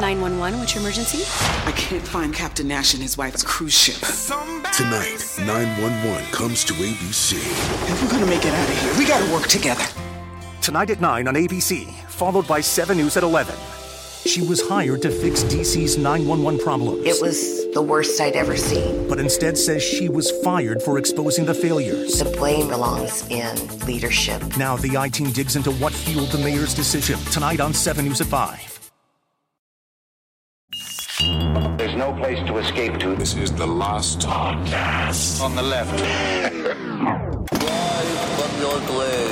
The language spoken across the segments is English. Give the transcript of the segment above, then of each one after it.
911, what's your emergency? I can't find Captain Nash and his wife's cruise ship. Tonight, 911 comes to ABC. If we're gonna make it out of here, we gotta work together. Tonight at 9 on ABC, followed by 7 News at 11. She was hired to fix DC's 911 problems. It was the worst I'd ever seen. But instead says she was fired for exposing the failures. The blame belongs in leadership. Now the I team digs into what fueled the mayor's decision. Tonight on 7 News at 5. There's no place to escape to. This is the last podcast. On the left.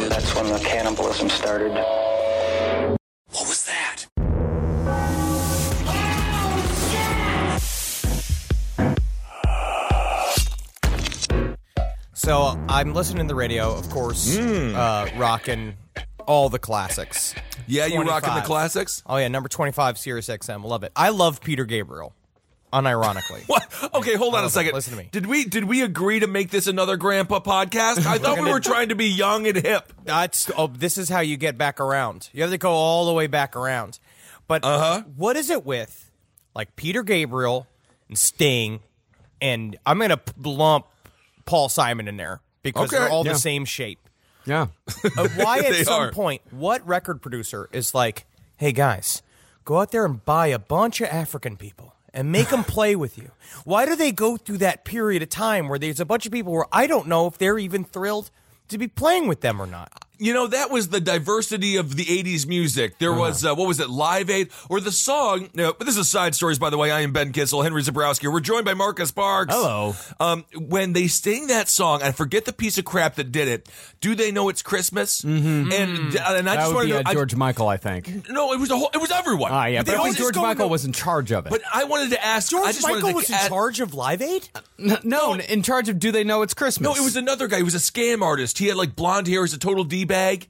That's when the cannibalism started. What was that? So I'm listening to the radio, of course, uh, rocking all the classics. Yeah, you rocking the 25. classics? Oh yeah, number 25, Sirius XM, love it. I love Peter Gabriel, unironically. What? Okay, hold on a second. listen to me. Did we did we agree to make this another grandpa podcast? I thought we gonna- were trying to be young and hip. That's oh, this is how you get back around. You have to go all the way back around. But Uh-huh. what is it with like Peter Gabriel and Sting, and I'm gonna p- lump Paul Simon in there because Okay. they're all Yeah. the same shape. Yeah. Uh, why at some are. point, what record producer is like, hey guys, go out there and buy a bunch of African people and make them play with you? Why do they go through that period of time where there's a bunch of people where I don't know if they're even thrilled to be playing with them or not? You know, that was the diversity of the 80s music. There was, uh, what was it, Live Aid? Or the song, no, but this is side stories, by the way. I am Ben Kissel, Henry Zebrowski. We're joined by Marcus Parks. Hello. Um, when they sing that song, I forget the piece of crap that did it. Do they know it's Christmas? Mm-hmm. And, and I That just would wanted be to. uh, I- George Michael, I think. no, it was a whole, it was everyone. Ah, yeah, But but I think George just go Michael into- was in charge of it. But I wanted to ask. I George just Michael to was in ask- charge of Live Aid? N- no, in charge of Do They Know It's Christmas? No, it was another guy. He was a scam artist. He had like blonde hair as a total d bag.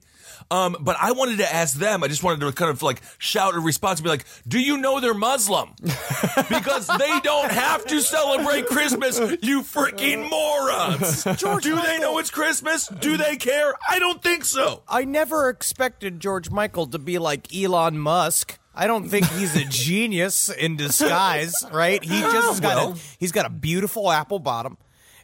Um, but I wanted to ask them. I just wanted to kind of like shout a response and be like, "Do you know they're Muslim? because they don't have to celebrate Christmas. You freaking morons! George Do they know it's Christmas? Do they care? I don't think so. I never expected George Michael to be like Elon Musk. I don't think he's a genius in disguise, right? He just has got a, he's got a beautiful apple bottom,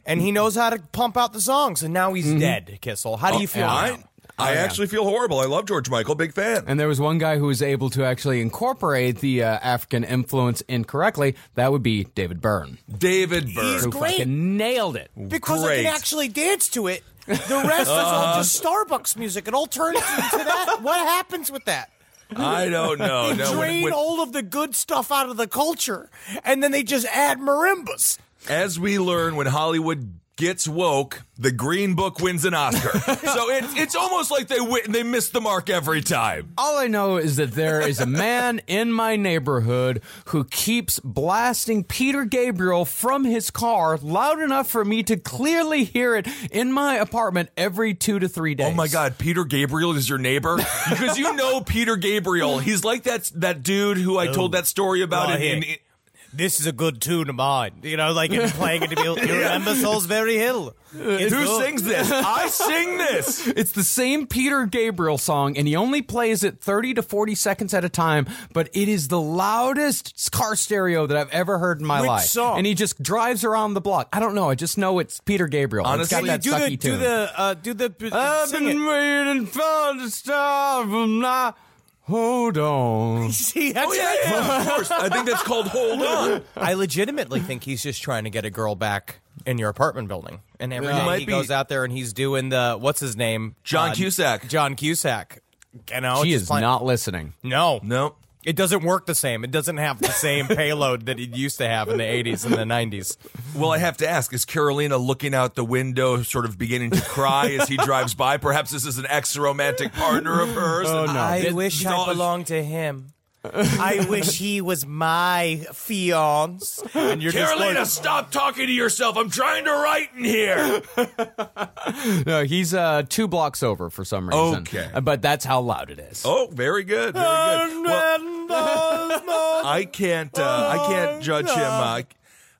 and he knows how to pump out the songs. And now he's dead. Kissel, how do you feel? I, now? I actually feel horrible. I love George Michael. Big fan. And there was one guy who was able to actually incorporate the uh, African influence incorrectly. That would be David Byrne. David Byrne. He's Who great. fucking nailed it. because I can actually dance to it. The rest is all just Starbucks music. It all turns into that. What happens with that? I don't know. They No, when- drain when- all of the good stuff out of the culture, and then they just add marimbas. As we learn when Hollywood gets woke, the Green Book wins an Oscar. so it, it's almost like they win, they miss the mark every time. All I know is that there is a man in my neighborhood who keeps blasting Peter Gabriel from his car loud enough for me to clearly hear it in my apartment every two to three days. Oh my God, Peter Gabriel is your neighbor because you know Peter Gabriel. He's like that that dude who I oh. told that story about Oh, in, in, yeah. This is a good tune of mine. You know, like if playing it to be, you remember Solsbury Hill. It's Who good. sings this? I sing this. It's the same Peter Gabriel song, and he only plays it 30 to 40 seconds at a time, but it is the loudest car stereo that I've ever heard in my Which life. song? And he just drives around the block. I don't know. I just know it's Peter Gabriel. Honestly, it's got that do the sucky do the uh, do the I've sing been it. waiting for the star from now. Hold on. See, that's Oh yeah, yeah, of course. I think that's called Hold On. I legitimately think he's just trying to get a girl back in your apartment building. And every Yeah. day Might he be. goes out there and he's doing the what's his name? John Uh, Cusack. John Cusack. You know, She is playing- not listening. No, No. It doesn't work the same. It doesn't have the same payload that it used to have in the 80s and the 90s. Well, I have to ask: Is Carolina looking out the window, sort of beginning to cry as he drives by? Perhaps this is an ex-romantic partner of hers. Oh, no. I It- wish I belonged to him. I wish he was my fiance. And you're Carolina, just stop talking to yourself. I'm trying to write in here. No, he's uh, two blocks over for some reason. Okay. Uh, But that's how loud it is. Oh, very good, very good. Well, I can't. Uh, I can't judge him. Uh,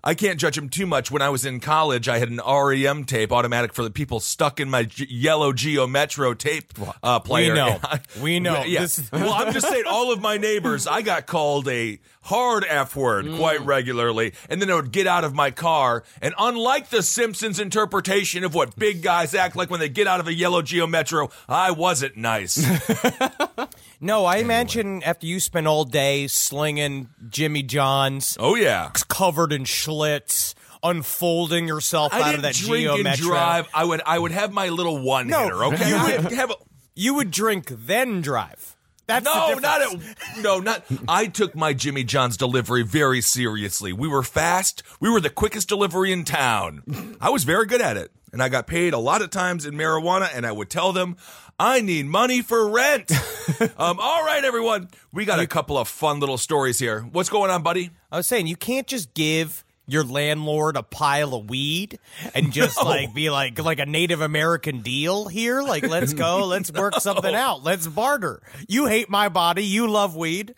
I can't judge him too much. When I was in college, I had an REM tape, automatic for the people, stuck in my G- yellow Geo Metro tape uh, player. know. I- We know. Yeah. This- well, I'm just saying, all of my neighbors, I got called a hard F word Mm. quite regularly, and then I would get out of my car, and unlike the Simpsons interpretation of what big guys act like when they get out of a yellow Geo Metro, I wasn't nice. No, I imagine after you spend all day slinging Jimmy Johns, oh yeah. covered in Schlitz, unfolding yourself I out of that drink Geo and Metro. drive. I would I would have my little one No, hitter. Okay, you would have a, You would drink then drive. That's no, not at, no, not. I took my Jimmy John's delivery very seriously. We were fast. We were the quickest delivery in town. I was very good at it, and I got paid a lot of times in marijuana. And I would tell them, I need money for rent. um, all right, everyone, we got a couple of fun little stories here. What's going on, buddy? I was saying you can't just give your landlord a pile of weed and just like be like like a Native American deal here. Like, let's go, let's work something out, let's barter. You hate my body, you love weed.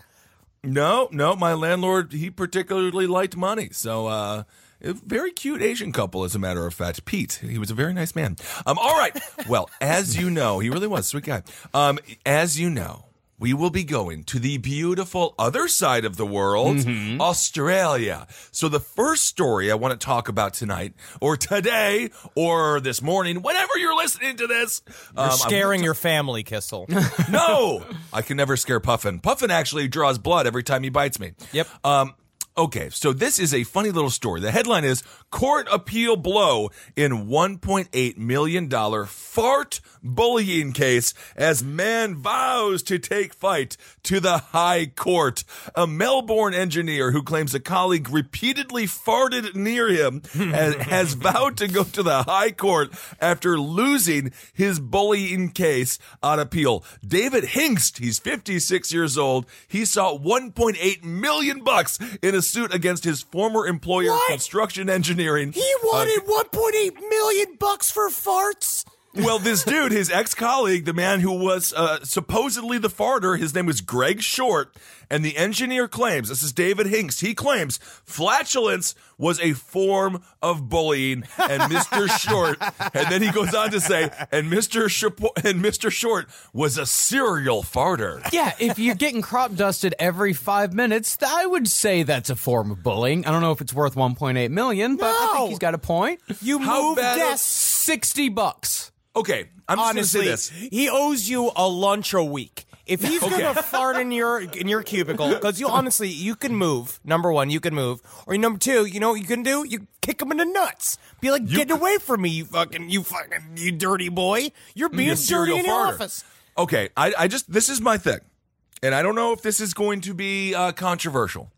No, no, my landlord, he particularly liked money. So, uh, a very cute Asian couple, as a matter of fact. Pete, he was a very nice man. Um, all right. Well, as you know, he really was a sweet guy. Um, as you know, we will be going to the beautiful other side of the world, Australia. So the first story I want to talk about tonight, or today, or this morning, whenever you're listening to this, You're um, scaring your family, Kissel. no, I can never scare Puffin. Puffin actually draws blood every time he bites me. Yep. Um. Okay, so this is a funny little story. The headline is Court Appeal Blow in $1.8 million fart bullying case as man vows to take fight to the High Court. A Melbourne engineer who claims a colleague repeatedly farted near him has, has vowed to go to the High Court after losing his bullying case on appeal. David Hingst, he's 56 years old. He saw 1.8 million bucks in a suit against his former employer, What? Construction Engineering. he wanted uh, 1.8 million bucks for farts. Well, this dude, his ex colleague, the man who was uh, supposedly the farter, his name was Greg Short, and the engineer claims this is David Hinks. He claims flatulence was a form of bullying, and Mr. Short, and then he goes on to say, and Mr. Short, and Mr. Short was a serial farter. Yeah, if you're getting crop dusted every five minutes, I would say that's a form of bullying. I don't know if it's worth 1.8 million, but I think he's got a point. You How move bad- desks. 60 bucks. Okay, I'm just Honestly, to say this. he owes you a lunch a week. If he's gonna fart in your in your cubicle, because you honestly you can move. Number one, you can move, or number two, you know what you can do? You kick him in the nuts. Be like, get away from me, you fucking, you fucking, you dirty boy. You're being You dirty serial in your farter. office. Okay, I, I just this is my thing, and I don't know if this is going to be uh, controversial.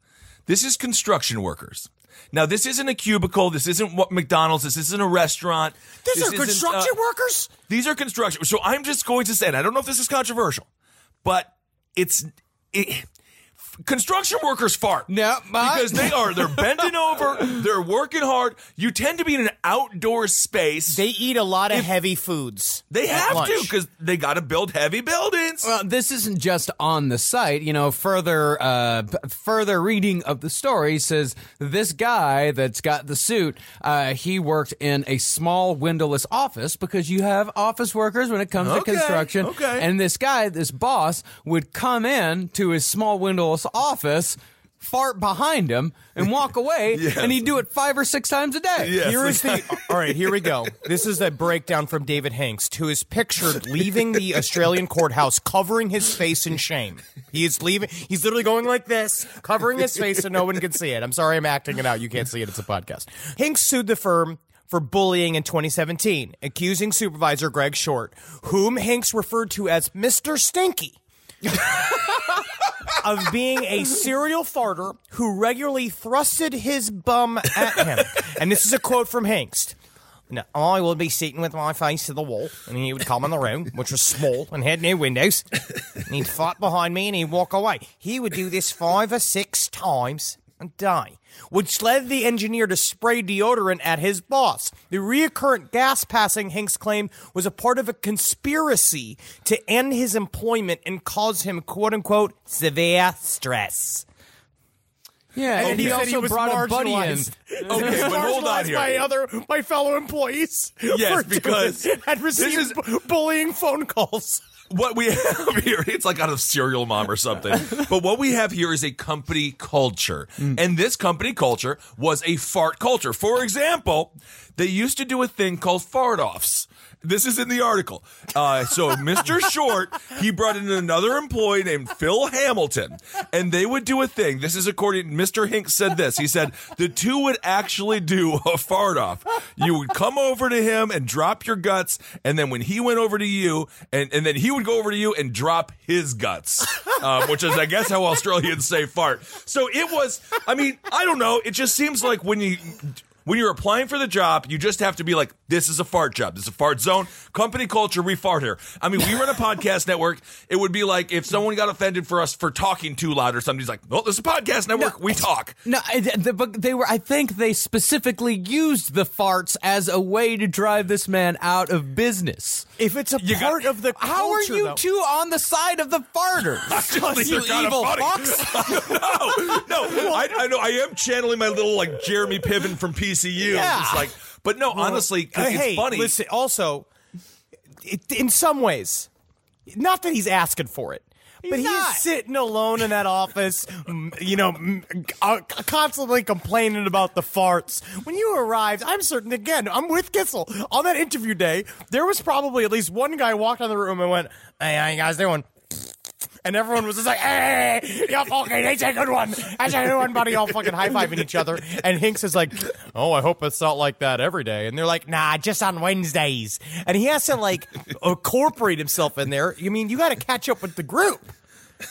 This is construction workers. Now, this isn't a cubicle. This isn't what McDonald's. This isn't a restaurant. These This are construction uh, workers. These are construction. So I'm just going to say, and I don't know if this is controversial, but it's it, construction workers fart. No, but- because they are they're bending over, they're working hard. You tend to be in an outdoor space. They eat a lot of heavy foods. They at have to because they got to build heavy buildings. Well, this isn't just on the site. You know, further uh, p- further reading of the story says this guy that's got the suit, uh, he worked in a small windowless office because you have office workers when it comes to construction. okay. And this guy, this boss, would come in to his small windowless office. Fart behind him and walk away, and he'd do it five or six times a day. Yes. Here is the. All right, here we go. This is a breakdown from David Hanks, who is pictured leaving the Australian courthouse, covering his face in shame. He is leaving. He's literally going like this, covering his face so no one can see it. I'm sorry, I'm acting it out. You can't see it. It's a podcast. Hanks sued the firm for bullying in 2017, accusing supervisor Greg Short, whom Hanks referred to as Mr. Stinky. of being a serial farter who regularly thrusted his bum at him. And this is a quote from Hengst. No, I would be sitting with my face to the wall, and he would come in the room, which was small and had no windows. And he'd fight behind me and he'd walk away. He would do this five or six times a day, which led the engineer to spray deodorant at his boss. The reoccurrent gas passing, Hinks claimed, was a part of a conspiracy to end his employment and cause him, quote unquote, severe stress. Yeah, and he, also was brought a buddy in. Okay, but hold on here. by other my fellow employees. Yes, because had received is- bu- bullying phone calls. what we have here, it's like out of Serial Mom or something. but what we have here is a company culture. Mm. And this company culture was a fart culture. For example, they used to do a thing called fart offs. This is in the article. Uh, so Mr. Short, he brought in another employee named Phil Hamilton, and they would do a thing. This is according. Mr. Hinks said this. He said the two would actually do a fart off. You would come over to him and drop your guts, and then when he went over to you, and, and then he would go over to you and drop his guts, um, which is, I guess, how Australians say fart. So it was. I mean, I don't know. It just seems like when you when you're applying for the job, you just have to be like, this is a fart job. This is a fart zone. Company culture, we fart here. I mean, we run a podcast network. It would be like if someone got offended for us for talking too loud or somebody's like, well, this is a podcast network. we talk. No, I- the- but they were. I think they specifically used the farts as a way to drive this man out of business. If it's a You got- part of the How are you though- two on the side of the farters? just you they're evil funny. fucks. no, no, I, I know. I am channeling my little like Jeremy Piven from PCU. Yeah. Just like, but no, honestly, 'cause Uh, it's hey, funny. listen. Also, it, in some ways, not that he's asking for it. But he's not. sitting alone in that office, you know, uh, constantly complaining about the farts. When you arrived, I'm certain, again, I'm with Kissel. On that interview day, there was probably at least one guy walked out of the room and went, Hey, how you guys doing? And everyone was just like, hey, you're fucking, that's a good one. That's a good one, buddy. All fucking high fiving each other. And Hinks is like, oh, I hope it's not like that every day. And they're like, nah, just on Wednesdays. And he has to like incorporate himself in there. You mean, you got to catch up with the group.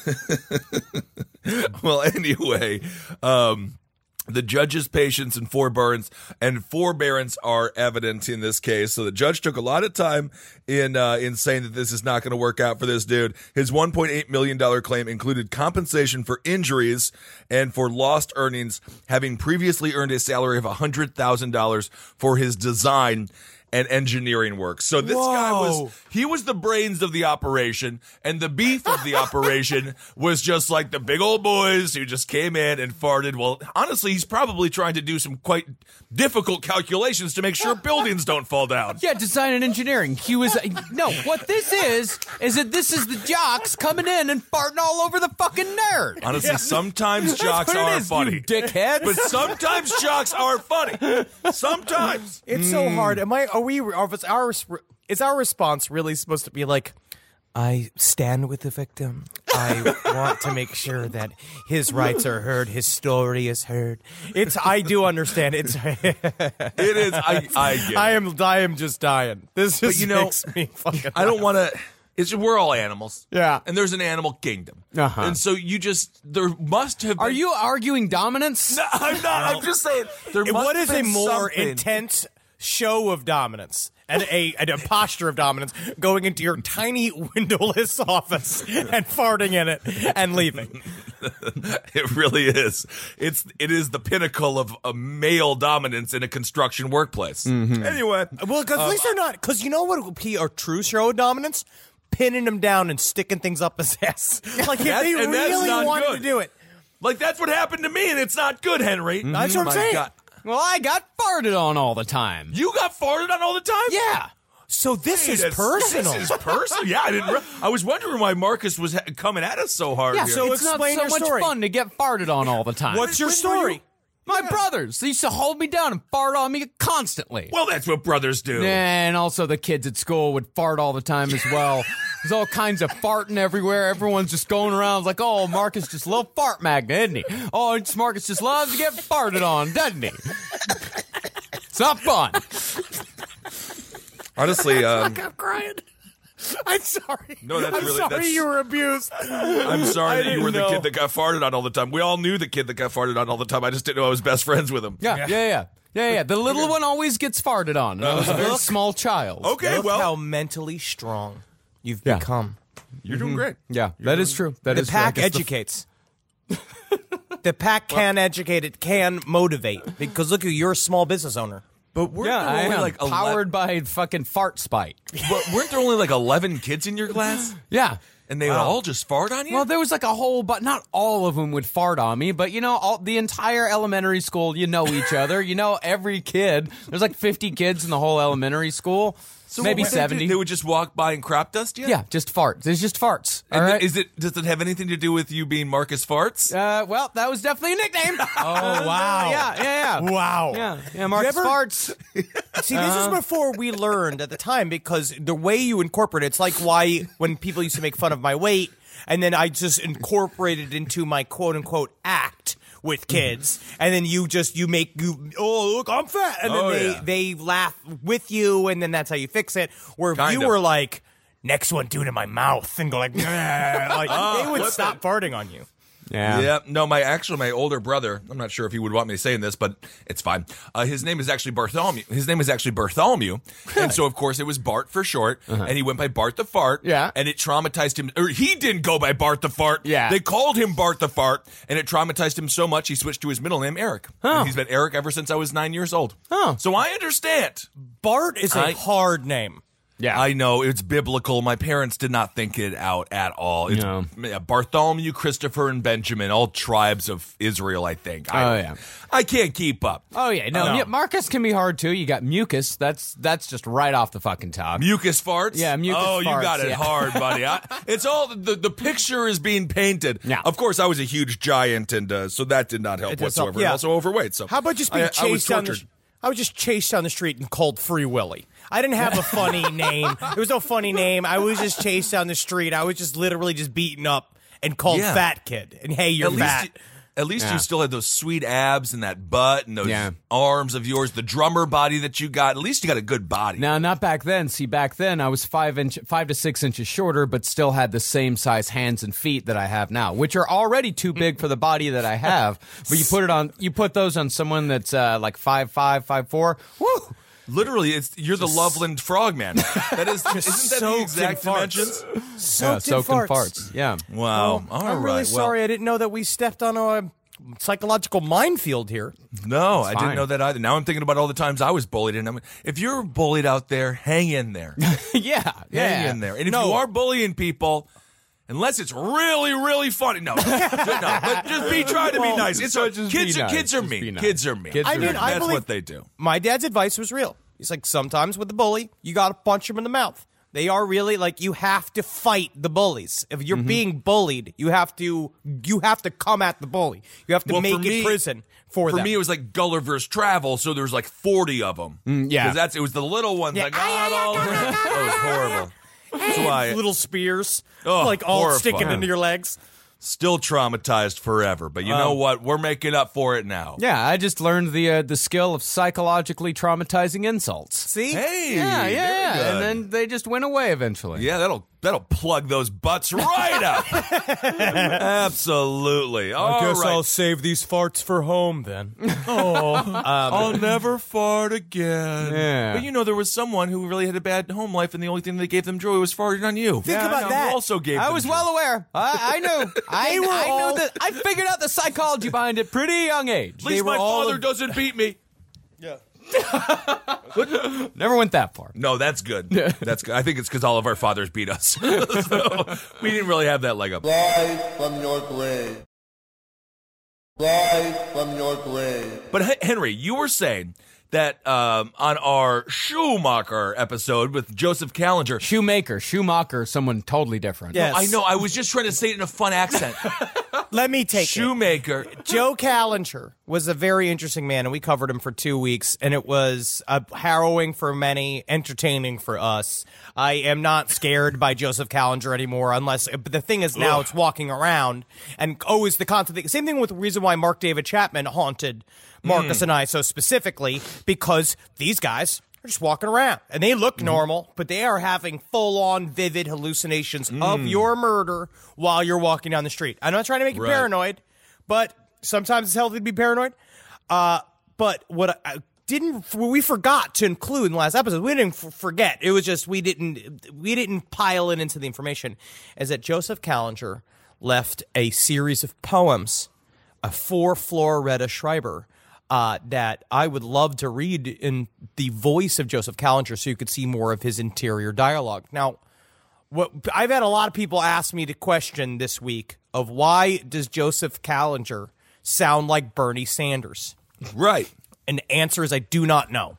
well, anyway, um, the judge's patience and forbearance and forbearance are evident in this case. So the judge took a lot of time in uh, in saying that this is not going to work out for this dude. His 1.8 million dollar claim included compensation for injuries and for lost earnings, having previously earned a salary of hundred thousand dollars for his design and engineering work. So this guy was he was the brains of the operation, and the beef of the operation was just like the big old boys who just came in and farted. Well, honestly, he's probably trying to do some quite difficult calculations to make sure buildings don't fall down. Yeah, design and engineering. He was no. What this is is that this is the jocks coming in and farting all over the fucking nerd. Honestly, sometimes jocks are is, funny, you dickhead. but sometimes jocks are funny. Sometimes. It's so hard. Am I? We? Are, is our is our response really supposed to be like? I stand with the victim. I want to make sure that his rights are heard, his story is heard. It's. I do understand. It's. It is. I. I get. I am. I am just dying. This just you know, makes me fucking. I don't want to. It's we're all animals. Yeah. and there's an animal kingdom. Uh-huh. And so you just there must have. Are you arguing dominance? No, I'm not. I'm just saying. There must What is a more something. intense show of dominance and a, and a posture of dominance going into your tiny windowless office and farting in it and leaving? It really is. It's it is the pinnacle of a male dominance in a construction workplace. Mm-hmm. Anyway, Well, because at least they're not. Because you know what would be a true show of dominance? Pinning him down and sticking things up his ass. Like if That's- they really wanted good. to do it. like that's what happened to me, and it's not good, Henry. That's what I'm My saying. God. Well, I got farted on all the time. You got farted on all the time. Yeah. So this Hey, is personal. This is personal. Yeah, I didn't. Re- I was wondering why Marcus was ha- coming at us so hard. Yeah, here. so it's not so your much story. fun to get farted on all the time. What's your When story? you- My brothers, they used to hold me down and fart on me constantly. well, that's what brothers do. And also the kids at school would fart all the time as well. There's all kinds of farting everywhere. Everyone's just going around like, oh, Marcus just a little fart magnet, isn't he? Oh, Marcus just loves to get farted on, doesn't he? It's not fun. Honestly, um, I'm crying. I'm sorry. No, that's I'm really- sorry that's- you were abused. I'm I sorry that you didn't were the know. kid that got farted on all the time. We all knew the kid that got farted on all the time. I just didn't know I was best friends with him. Yeah, yeah, yeah, yeah, yeah. The little one always gets farted on. and I was a very small child. Okay, Look well, how mentally strong you've Yeah. become. you're doing mm-hmm. great. Yeah, that is true. That the is true. I pack guess the- educates. The, pack can educate. It can motivate. Because look, you're a small business owner. But weren't yeah, there I only am like 11 powered by fucking fart spite. but weren't there only like 11 kids in your class? Yeah. And they would all just fart on you? Well, there was like a whole, but not all of them would fart on me. But you know, all the entire elementary school, you know each other. You know every kid. There's like 50 kids in the whole elementary school. So maybe what would they do? 70. They would just walk by and crop dust you? yeah, just farts. There's just farts. And all th- right. is it does it have anything to do with you being Marcus Farts? uh, well, that was definitely a nickname. oh wow. yeah, yeah, yeah. Wow. Yeah, yeah. Marcus ever- farts. See, this is before we learned at the time because the way you incorporate it, it's like why when people used to make fun of my weight, and then I just incorporated into my quote unquote act with kids, and then you just you make you oh look I'm fat, and then Oh, they yeah. they laugh with you, and then that's how you fix it. Where if Kind you of. were like. Next one, do it in my mouth and go like, "Nah," like oh, they would flip stop farting on you. Yeah. Yeah, no, my actually my older brother. I'm not sure if he would want me saying this, but it's fine. Uh, his name is actually Bartholomew. His name is actually Bartholomew, and so of course it was Bart for short, and he went by Bart the Fart. Uh-huh. Yeah. and it traumatized him. Or he didn't go by Bart the Fart. Yeah. they called him Bart the Fart, and it traumatized him so much he switched to his middle name Eric. And he's been Eric ever since I was nine years old. Oh. so I understand. Bart is a I- hard name. Yeah. I know it's biblical. My parents did not think it out at all. It's No. Bartholomew, Christopher, and Benjamin, all tribes of Israel. I think. I, Oh, yeah. I can't keep up. Oh yeah, no, yeah, Marcus can be hard too. You got mucus. That's that's just right off the fucking top. Mucus farts. Yeah, mucus Oh, you got it yeah. hard, buddy. I, it's all the the picture is being painted. Yeah. Of course, I was a huge giant, and uh, so that did not help It whatsoever. yeah. Also overweight. So How about just being I, I chased down the? I was just chased down the street and called Free Willy. I didn't have a funny name. There was no funny name. I was just chased down the street. I was just literally just beaten up and called Yeah. Fat Kid. And hey, you're at fat. At least Yeah. you still had those sweet abs and that butt and those Yeah. arms of yours, the drummer body that you got. At least you got a good body. Now, not back then. See, back then I was five inch, five to six inches shorter, but still had the same size hands and feet that I have now, which are already too big for the body that I have. But you put it on, you put those on someone that's uh, like five five, five four. Woo! Literally, it's you're the Loveland Frogman. That is, isn't that the soaked in exact farts. dimensions? Yeah, Soaked in soaked in farts. farts. Yeah. Wow. All I'm really right. sorry. I didn't know that we stepped on a psychological minefield here. Well, no, I didn't fine. know that either. Now I'm thinking about all the times I was bullied, and I'm, if you're bullied out there, hang in there, yeah. Yeah. hang in there. And if No. you are bullying people. Unless it's really, really funny, no, no, but just be trying to be nice. It's so a, just be kids. nice. Kids are Just mean. nice. Kids are mean. Kids I mean, I that's believe what they do. My dad's advice was real. He's like, sometimes with the bully, you got to punch him in the mouth. They are really like you have to fight the bullies. If Mm-hmm. you're being bullied, you have to you have to come at the bully. You have to Well, make it me- prison for, them. For them. me, it was like Gulliver's Travel, so there's like forty of them. yeah. because that's it was the little ones. Yeah. Like, oh, all over. that was horrible. That's why little spears, Oh, like all horrifying. sticking into your legs. still traumatized forever. But you know what? We're making up for it now. Yeah, I just learned the uh, the skill of psychologically traumatizing insults. See, Hey, Yeah, yeah, yeah. And then they just went away eventually. Yeah, that'll that'll plug those butts right up. Absolutely. All right. I guess I'll save these farts for home then. Oh. I'll never fart again. Yeah. But you know, there was someone who really had a bad home life, and the only thing that gave them joy was farting on you. Think about You that. Also gave. I them was joy. well aware. I, I knew. I, They were I all- knew that. I figured out the psychology behind it pretty young age. At least were my all father of- doesn't beat me. Never went that far. No, that's good. That's good. I think it's because all of our fathers beat us, so we didn't really have that leg up. Live from your grave. Live from your grave. But H- Henry, you were saying that um, on our Schumacher episode with Joseph Kallinger. Shoemaker, Schumacher, someone totally different. Yes. I know. I was just trying to say it in a fun accent. Let me take it. Shoemaker. Joe Kallinger was a very interesting man, and we covered him for two weeks, and it was uh, harrowing for many, entertaining for us. I am not scared by Joseph Kallinger anymore, unless. But the thing is, now it's walking around, and always the constant thing. Same thing with the reason why Mark David Chapman haunted Marcus and I so specifically because these guys They're just walking around and they look normal, but they are having full on vivid hallucinations of your murder while you're walking down the street. I'm not trying to make you Right. paranoid, but sometimes it's healthy to be paranoid. Uh, but what I, I didn't we forgot to include in the last episode, we didn't f- forget. It was just we didn't we didn't pile it into the information. Is that Joseph Kallinger left a series of poems uh, for Flora Rheta Schreiber uh, that I would love to read in the voice of Joseph Kallinger so you could see more of his interior dialogue. Now, what I've had a lot of people ask me to question this week of why does Joseph Kallinger sound like Bernie Sanders? Right. And the answer is I do not know.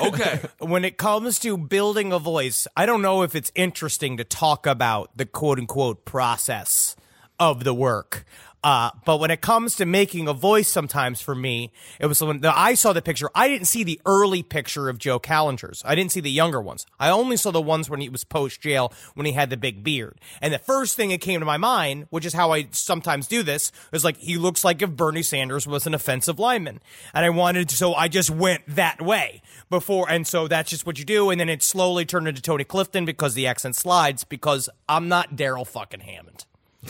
Okay. When it comes to building a voice, I don't know if it's interesting to talk about the quote unquote process of the work. Uh, but when it comes to making a voice, sometimes for me, it was when I saw the picture. I didn't see the early picture of Joe Kallinger's. I didn't see the younger ones. I only saw the ones when he was post jail, when he had the big beard. And the first thing that came to my mind, which is how I sometimes do this, was like he looks like if Bernie Sanders was an offensive lineman. And I wanted, so I just went that way before, and so that's just what you do. And then it slowly turned into Tony Clifton because the accent slides. Because I'm not Darrell fucking Hammond.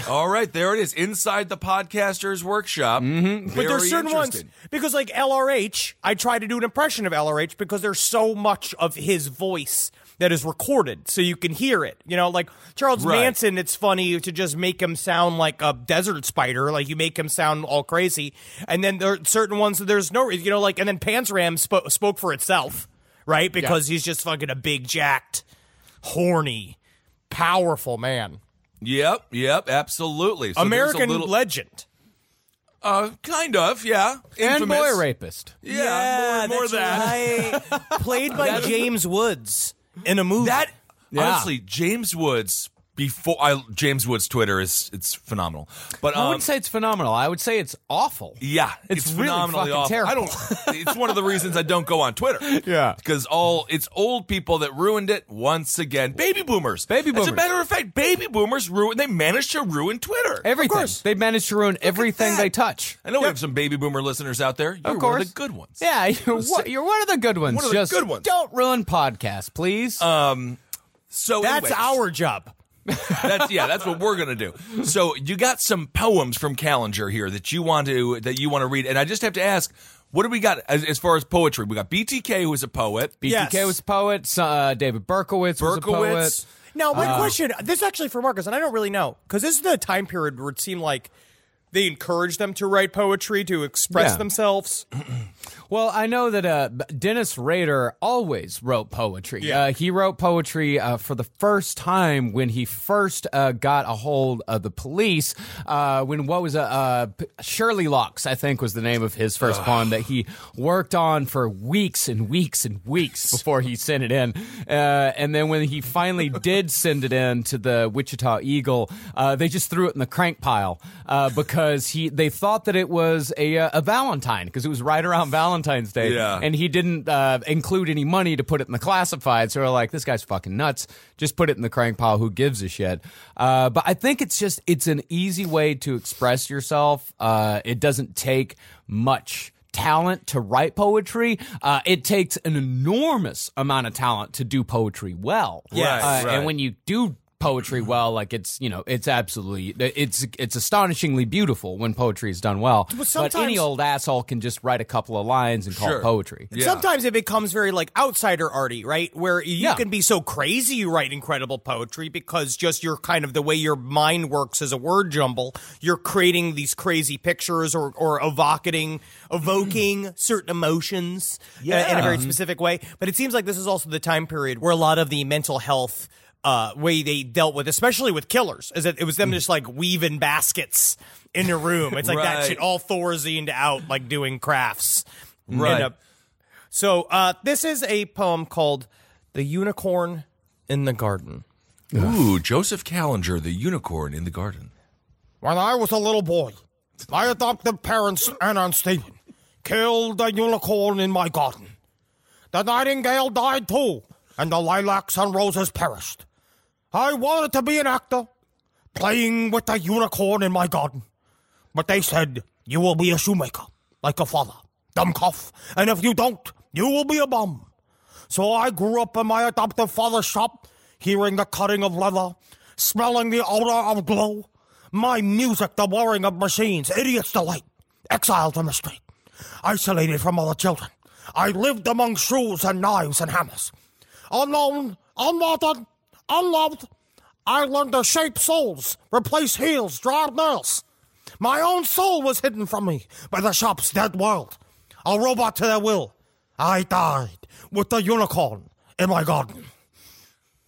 All right, there it is. Inside the podcasters workshop. Mm-hmm. But there's certain ones because like LRH, I try to do an impression of LRH because there's so much of his voice that is recorded so you can hear it. You know, like Charles Right. Manson, it's funny to just make him sound like a desert spider, like you make him sound all crazy. And then there are certain ones that there's no, you know, like and then Panzram spo- spoke for itself, right? Because he's just fucking a big jacked, horny, powerful man. Yep, yep, absolutely. So there's a American little- legend. Uh, kind of, yeah. And Infamous. boy rapist. Yeah, more, more that's that. right. Played by James Woods in a movie. That Yeah. honestly, James Woods before I James Woods Twitter is it's phenomenal. But I um, wouldn't say it's phenomenal. I would say it's awful. yeah, It's it's, really phenomenally fucking awful. terrible. I don't. It's one of the reasons I don't go on Twitter. Yeah. because all it's old people that ruined it once again. Baby boomers. Baby boomers. As a matter of fact, baby boomers ruin. They managed to ruin Twitter. Everything. They managed to ruin everything they touch. I know we have some baby boomer listeners out there. You're Of course. one of the good ones. Yeah, you're, one- you're one of the good ones. One of the Just good ones. Don't ruin podcasts, please. Um. So That's anyways. our job. That's yeah, that's what we're gonna do. So you got some poems from Kallinger here that you want to that you want to read, and I just have to ask, what do we got as, as far as poetry? We got BTK, who is a poet. BTK yes. was a poet. Uh, David Berkowitz, was a poet. Berkowitz. Now, my Uh, question this is actually for Marcus, and I don't really know because this is the time period where it seemed like they encouraged them to write poetry to express Yeah. themselves. Well, I know that uh, Dennis Rader always wrote poetry. Yeah. Uh, he wrote poetry uh, for the first time when he first uh, got a hold of the police. Uh, when what was a uh, Shirley Locks, I think, was the name of his first poem that he worked on for weeks and weeks and weeks before he sent it in. Uh, and then when he finally did send it in to the Wichita Eagle, uh, they just threw it in the crank pile uh, because he they thought that it was a uh, a Valentine because it was right around Valentine's Day, Yeah. and he didn't uh, include any money to put it in the classified. So we're like, this guy's fucking nuts. Just put it in the crank pile. Who gives a shit? Uh, but I think it's just it's an easy way to express yourself. Uh, it doesn't take much talent to write poetry. Uh, it takes an enormous amount of talent to do poetry well. Yes, Uh, right. and when you do poetry well like it's you know it's absolutely it's it's astonishingly beautiful when poetry is done well but, sometimes- any old asshole can just write a couple of lines and call Sure. it poetry Yeah. Sometimes it becomes very like outsider arty, right? Where you Yeah. can be so crazy you write incredible poetry because just your kind of the way your mind works as a word jumble, you're creating these crazy pictures or or evocating evoking certain emotions uh, in a Mm-hmm. very specific way. But it seems like this is also the time period where a lot of the mental health uh, way they dealt with, especially with killers, is that it was them just like weaving baskets in a room. It's like that shit all Thorazined out, like doing crafts. Right. And, uh, so uh, this is a poem called "The Unicorn in the Garden." Ooh, Joseph Kallinger, the unicorn in the garden. When I was a little boy, my adoptive parents, Anna and Stephen, killed a unicorn in my garden. The nightingale died too, and the lilacs and roses perished. I wanted to be an actor, playing with a unicorn in my garden. But they said, You will be a shoemaker, like your father, dumb cough, and if you don't, you will be a bum. So I grew up in my adoptive father's shop, hearing the cutting of leather, smelling the odor of glow, my music the whirring of machines, idiot's delight, exiled on the street, isolated from other children. I lived among shoes and knives and hammers. Unknown, unwanted, unloved, I learned to shape souls, replace heels, draw nails. My own soul was hidden from me by the shop's dead world. A robot to their will. I died with the unicorn in my garden.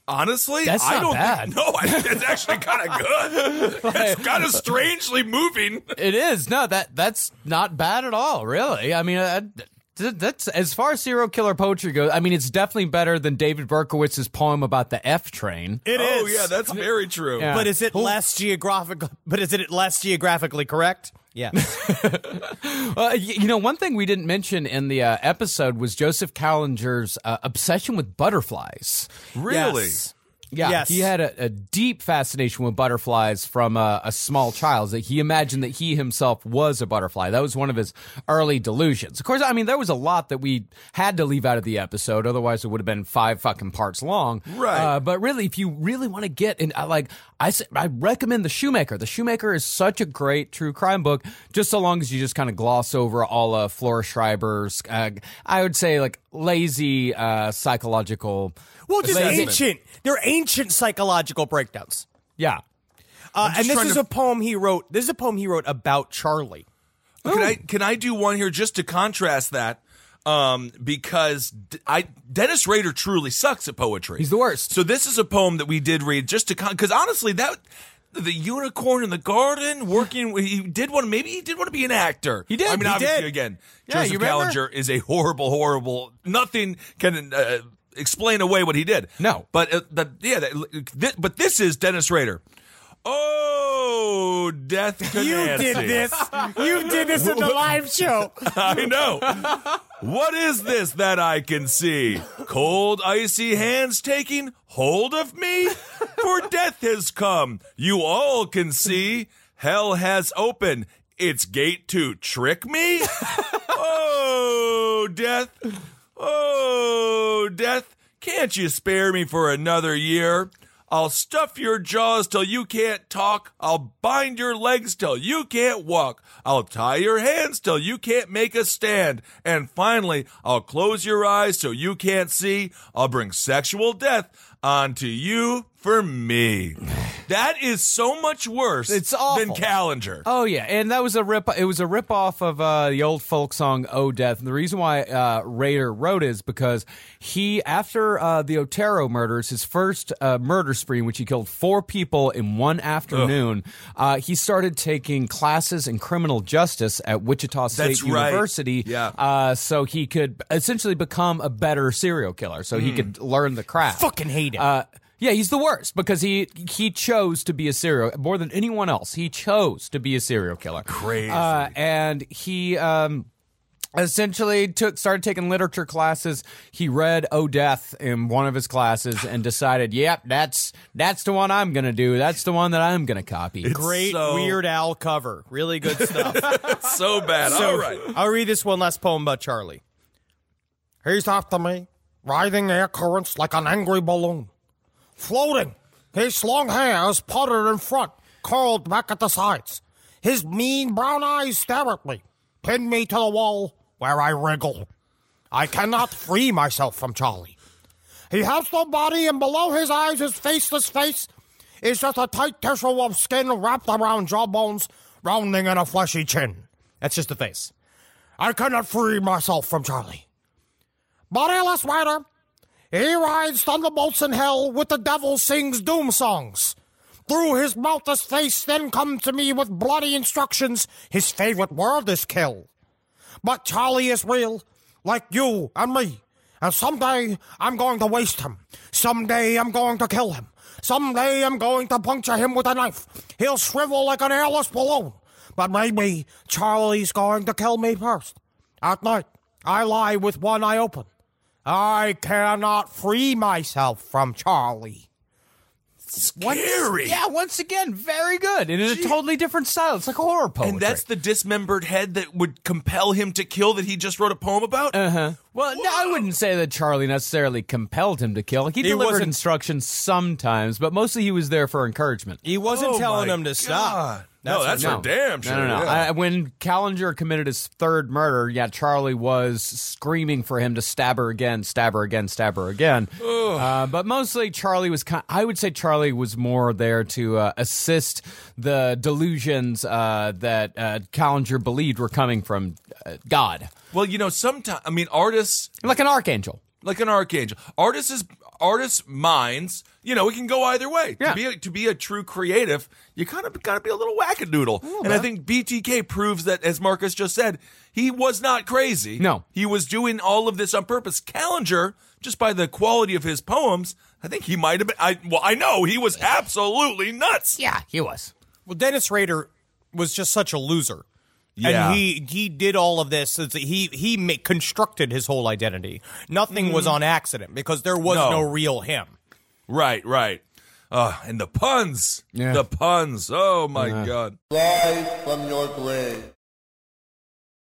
Honestly, That's I not don't bad. think. No, I think it's actually kind of good. it's kind of strangely moving. It is no that that's not bad at all. Really, I mean, uh, th- that's as far as serial killer poetry goes. I mean, it's definitely better than David Berkowitz's poem about the F train. It oh is. yeah, that's very true. Yeah. But is it less geographic? But is it less geographically correct? Yeah. Uh, you know, one thing we didn't mention in the uh, episode was Joseph Kallinger's uh, obsession with butterflies. Really? Yes. Yeah, Yes. he had a, a deep fascination with butterflies from a, a small child. That he imagined that he himself was a butterfly. That was one of his early delusions. Of course, I mean there was a lot that we had to leave out of the episode. Otherwise, it would have been five fucking parts long. Right. Uh, but really, if you really want to get in, like I like I I recommend the Shoemaker. The Shoemaker is such a great true crime book. Just so long as you just kind of gloss over all of Flora Schreiber's, uh, I would say like lazy uh, psychological. Well, just lazy- ancient. They're ancient psychological breakdowns. Yeah. Uh, and this is to- a poem he wrote. This is a poem he wrote about Charlie. Can I can I do one here just to contrast that? Um, because D- I Dennis Rader truly sucks at poetry. He's the worst. So this is a poem that we did read just to because honestly that the unicorn in the garden working he did want maybe he did want to be an actor. He did, I mean, he obviously did. again, Yeah, Joseph you remember? Kallinger is a horrible, horrible. Nothing can. Uh, Explain away what he did. No. but uh, the, yeah, that, thi- but this is Dennis Rader. Oh, death! to You Nancy. did this. You did this in the live show. I know. what is this that I can see? Cold, icy hands taking hold of me? For death has come. You all can see. Hell has opened its gate to trick me? oh, death. Oh, death. Can't you spare me for another year? I'll stuff your jaws till you can't talk. I'll bind your legs till you can't walk. I'll tie your hands till you can't make a stand. And finally, I'll close your eyes so you can't see. I'll bring sexual death onto you for me. That is so much worse It's than awful. Kallinger. Oh yeah, and that was a rip. It was a rip off of uh, the old folk song "Oh Death." And the reason why uh, Rader wrote it is because he, after uh, the Otero murders, his first uh, murder spree, in which he killed four people in one afternoon, uh, he started taking classes in criminal justice at Wichita State That's right. University. Yeah. uh, so he could essentially become a better serial killer. So he could learn the craft. Fucking hate him. Uh, yeah, he's the worst because he he chose to be a serial more than anyone else. He chose to be a serial killer. Crazy. Uh, and he um essentially took started taking literature classes. He read "Oh Death" in one of his classes and decided, "Yep, that's that's the one I'm going to do. That's the one that I'm going to copy." Great so- Weird Al cover. Really good stuff. so bad. So, All right. I'll read this one last poem about Charlie. He's after me, riding air currents like an angry balloon. Floating, his long hair is parted in front, curled back at the sides. His mean brown eyes stare at me, pin me to the wall where I wriggle. I cannot free myself from Charlie. He has no body, and below his eyes, his faceless face is just a tight tissue of skin wrapped around jawbones, rounding in a fleshy chin. That's just the face. I cannot free myself from Charlie. Bodiless rider, he rides thunderbolts in hell with the devil sings doom songs. Through his mouthless face, then come to me with bloody instructions. His favorite word is kill. But Charlie is real, like you and me. And someday I'm going to waste him. Someday I'm going to kill him. Someday I'm going to puncture him with a knife. He'll shrivel like an airless balloon. But maybe Charlie's going to kill me first. At night, I lie with one eye open. I cannot free myself from Charlie. Scary. yeah, once again, very good. And in a totally different style. It's like a horror poetry. And that's the dismembered head that would compel him to kill that he just wrote a poem about? Uh huh. Well, no, I wouldn't say that Charlie necessarily compelled him to kill. He, He delivered instructions sometimes, but mostly he was there for encouragement. He wasn't Oh telling my him to stop. No, that's No. for damn sure. No, no, no. yeah. I, when Kallinger committed his third murder, yeah, Charlie was screaming for him to stab her again, stab her again, stab her again. Uh, but mostly, Charlie was. Kind, I would say Charlie was more there to uh, assist the delusions uh, that uh, Kallinger believed were coming from uh, God, well, you know, sometimes, I mean, artists, like an archangel. like an archangel, artists is artists' minds. You know, it can go either way. Yeah. To be a, to be a true creative, you kind of got to be a little wackadoodle. and I think BTK proves that, as Marcus just said, he was not crazy. No. he was doing all of this on purpose. Kallinger, just by the quality of his poems, I think he might have been. I well, I know he was absolutely nuts. Yeah, he was. Well, Dennis Rader was just such a loser. Yeah. And he he did all of this. He he ma- constructed his whole identity. Nothing was on accident because there was No. no, real him. Right, right. Uh, and the puns. Yeah. The puns. Oh my god. Rise from your grave.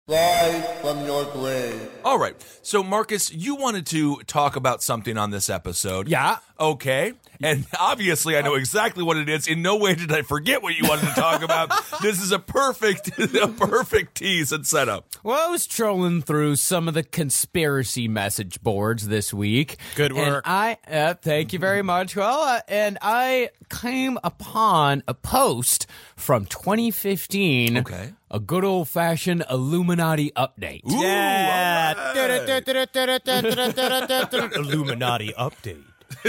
Rise from your grave. All right. So Marcus, you wanted to talk about something on this episode. Yeah. Okay. And obviously I know exactly what it is. In no way did I forget what you wanted to talk about. this is a perfect a perfect tease and setup. Well, I was trolling through some of the conspiracy message boards this week. Good and work. I uh, thank you very much. Well, uh, and I came upon a post from 2015. Okay. A good old fashioned Illuminati update. Yeah. Illuminati update.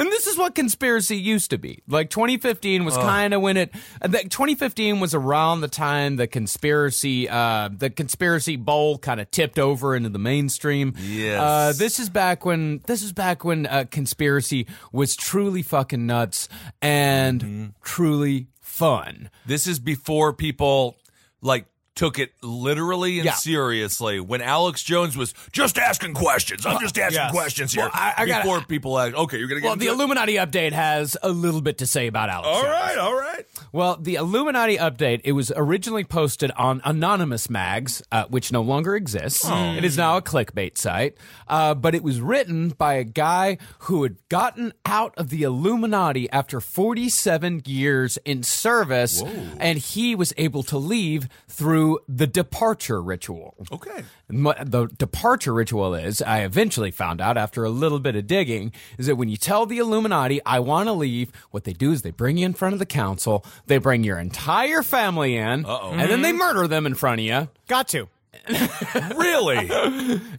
And this is what conspiracy used to be. Like 2015 was kind of when it. the- 2015 was around the time the conspiracy, uh, the conspiracy bowl kind of tipped over into the mainstream. Yes. Uh, this is back when this is back when uh, conspiracy was truly fucking nuts and truly fun. This is before people like took it literally and Yeah. seriously. When Alex Jones was just asking questions. I'm just asking yes. questions here. Well, I- I gotta- before people ask, okay, you're gonna get Well, the into it? Illuminati update has a little bit to say about Alex. All Jones. right, all right. Well, the Illuminati update, it was originally posted on Anonymous Mags, uh, which no longer exists. It is now a clickbait site. Uh, but it was written by a guy who had gotten out of the Illuminati after 47 years in service, and he was able to leave through the departure ritual. Okay. The departure ritual is, I eventually found out after a little bit of digging, is that when you tell the Illuminati, I want to leave, what they do is they bring you in front of the council, they bring your entire family in, and then they mm-hmm. murder them in front of you. Got to. Really?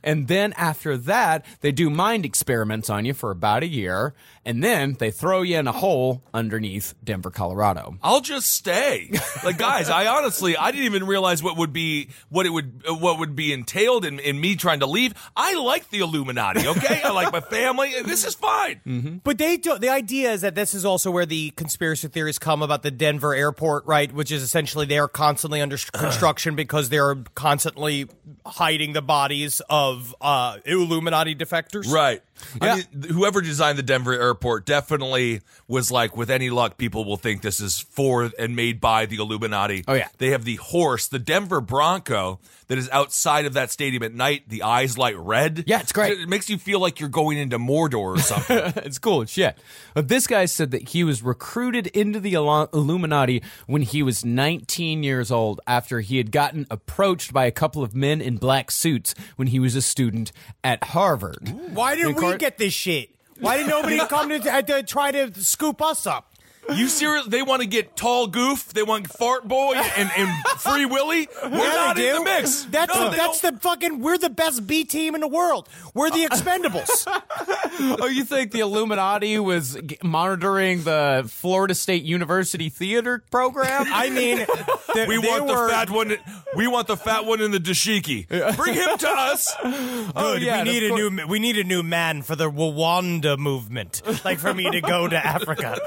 And then after that, they do mind experiments on you for about a year, and then they throw you in a hole underneath Denver, Colorado. I'll just stay. Like guys, I honestly I didn't even realize what would be what it would what would be entailed in, in me trying to leave. I like the Illuminati, okay? I like my family. This is fine. But they don't. the idea is that this is also where the conspiracy theories come about the Denver airport, right? Which is essentially they are constantly under construction because they're constantly hiding the bodies of uh, Illuminati defectors. Right. Yeah. I mean, whoever designed the Denver airport definitely was like, with any luck, people will think this is for and made by the Illuminati. Oh, yeah. They have the horse, the Denver Bronco, that is outside of that stadium at night. The eyes light red. Yeah, it's great. It makes you feel like you're going into Mordor or something. it's cool as shit. But this guy said that he was recruited into the Illuminati when he was 19 years old after he had gotten approached by a couple of men in black suits when he was a student at Harvard. Why did And we get this shit? Why did nobody come to, to try to scoop us up? You serious? They want to get Tall Goof. They want Fart Boy and, and Free Willy. We're Yeah, not in do. the mix. That's No, the, that's don't- the fucking. We're the best B team in the world. We're the Expendables. oh, you think the Illuminati was monitoring the Florida State University theater program? I mean, the, We want were, the fat one. We want the fat one in the dashiki. Bring him to us. Oh, yeah, we need of a new we need a new man for the Rwanda movement. Like for me to go to Africa.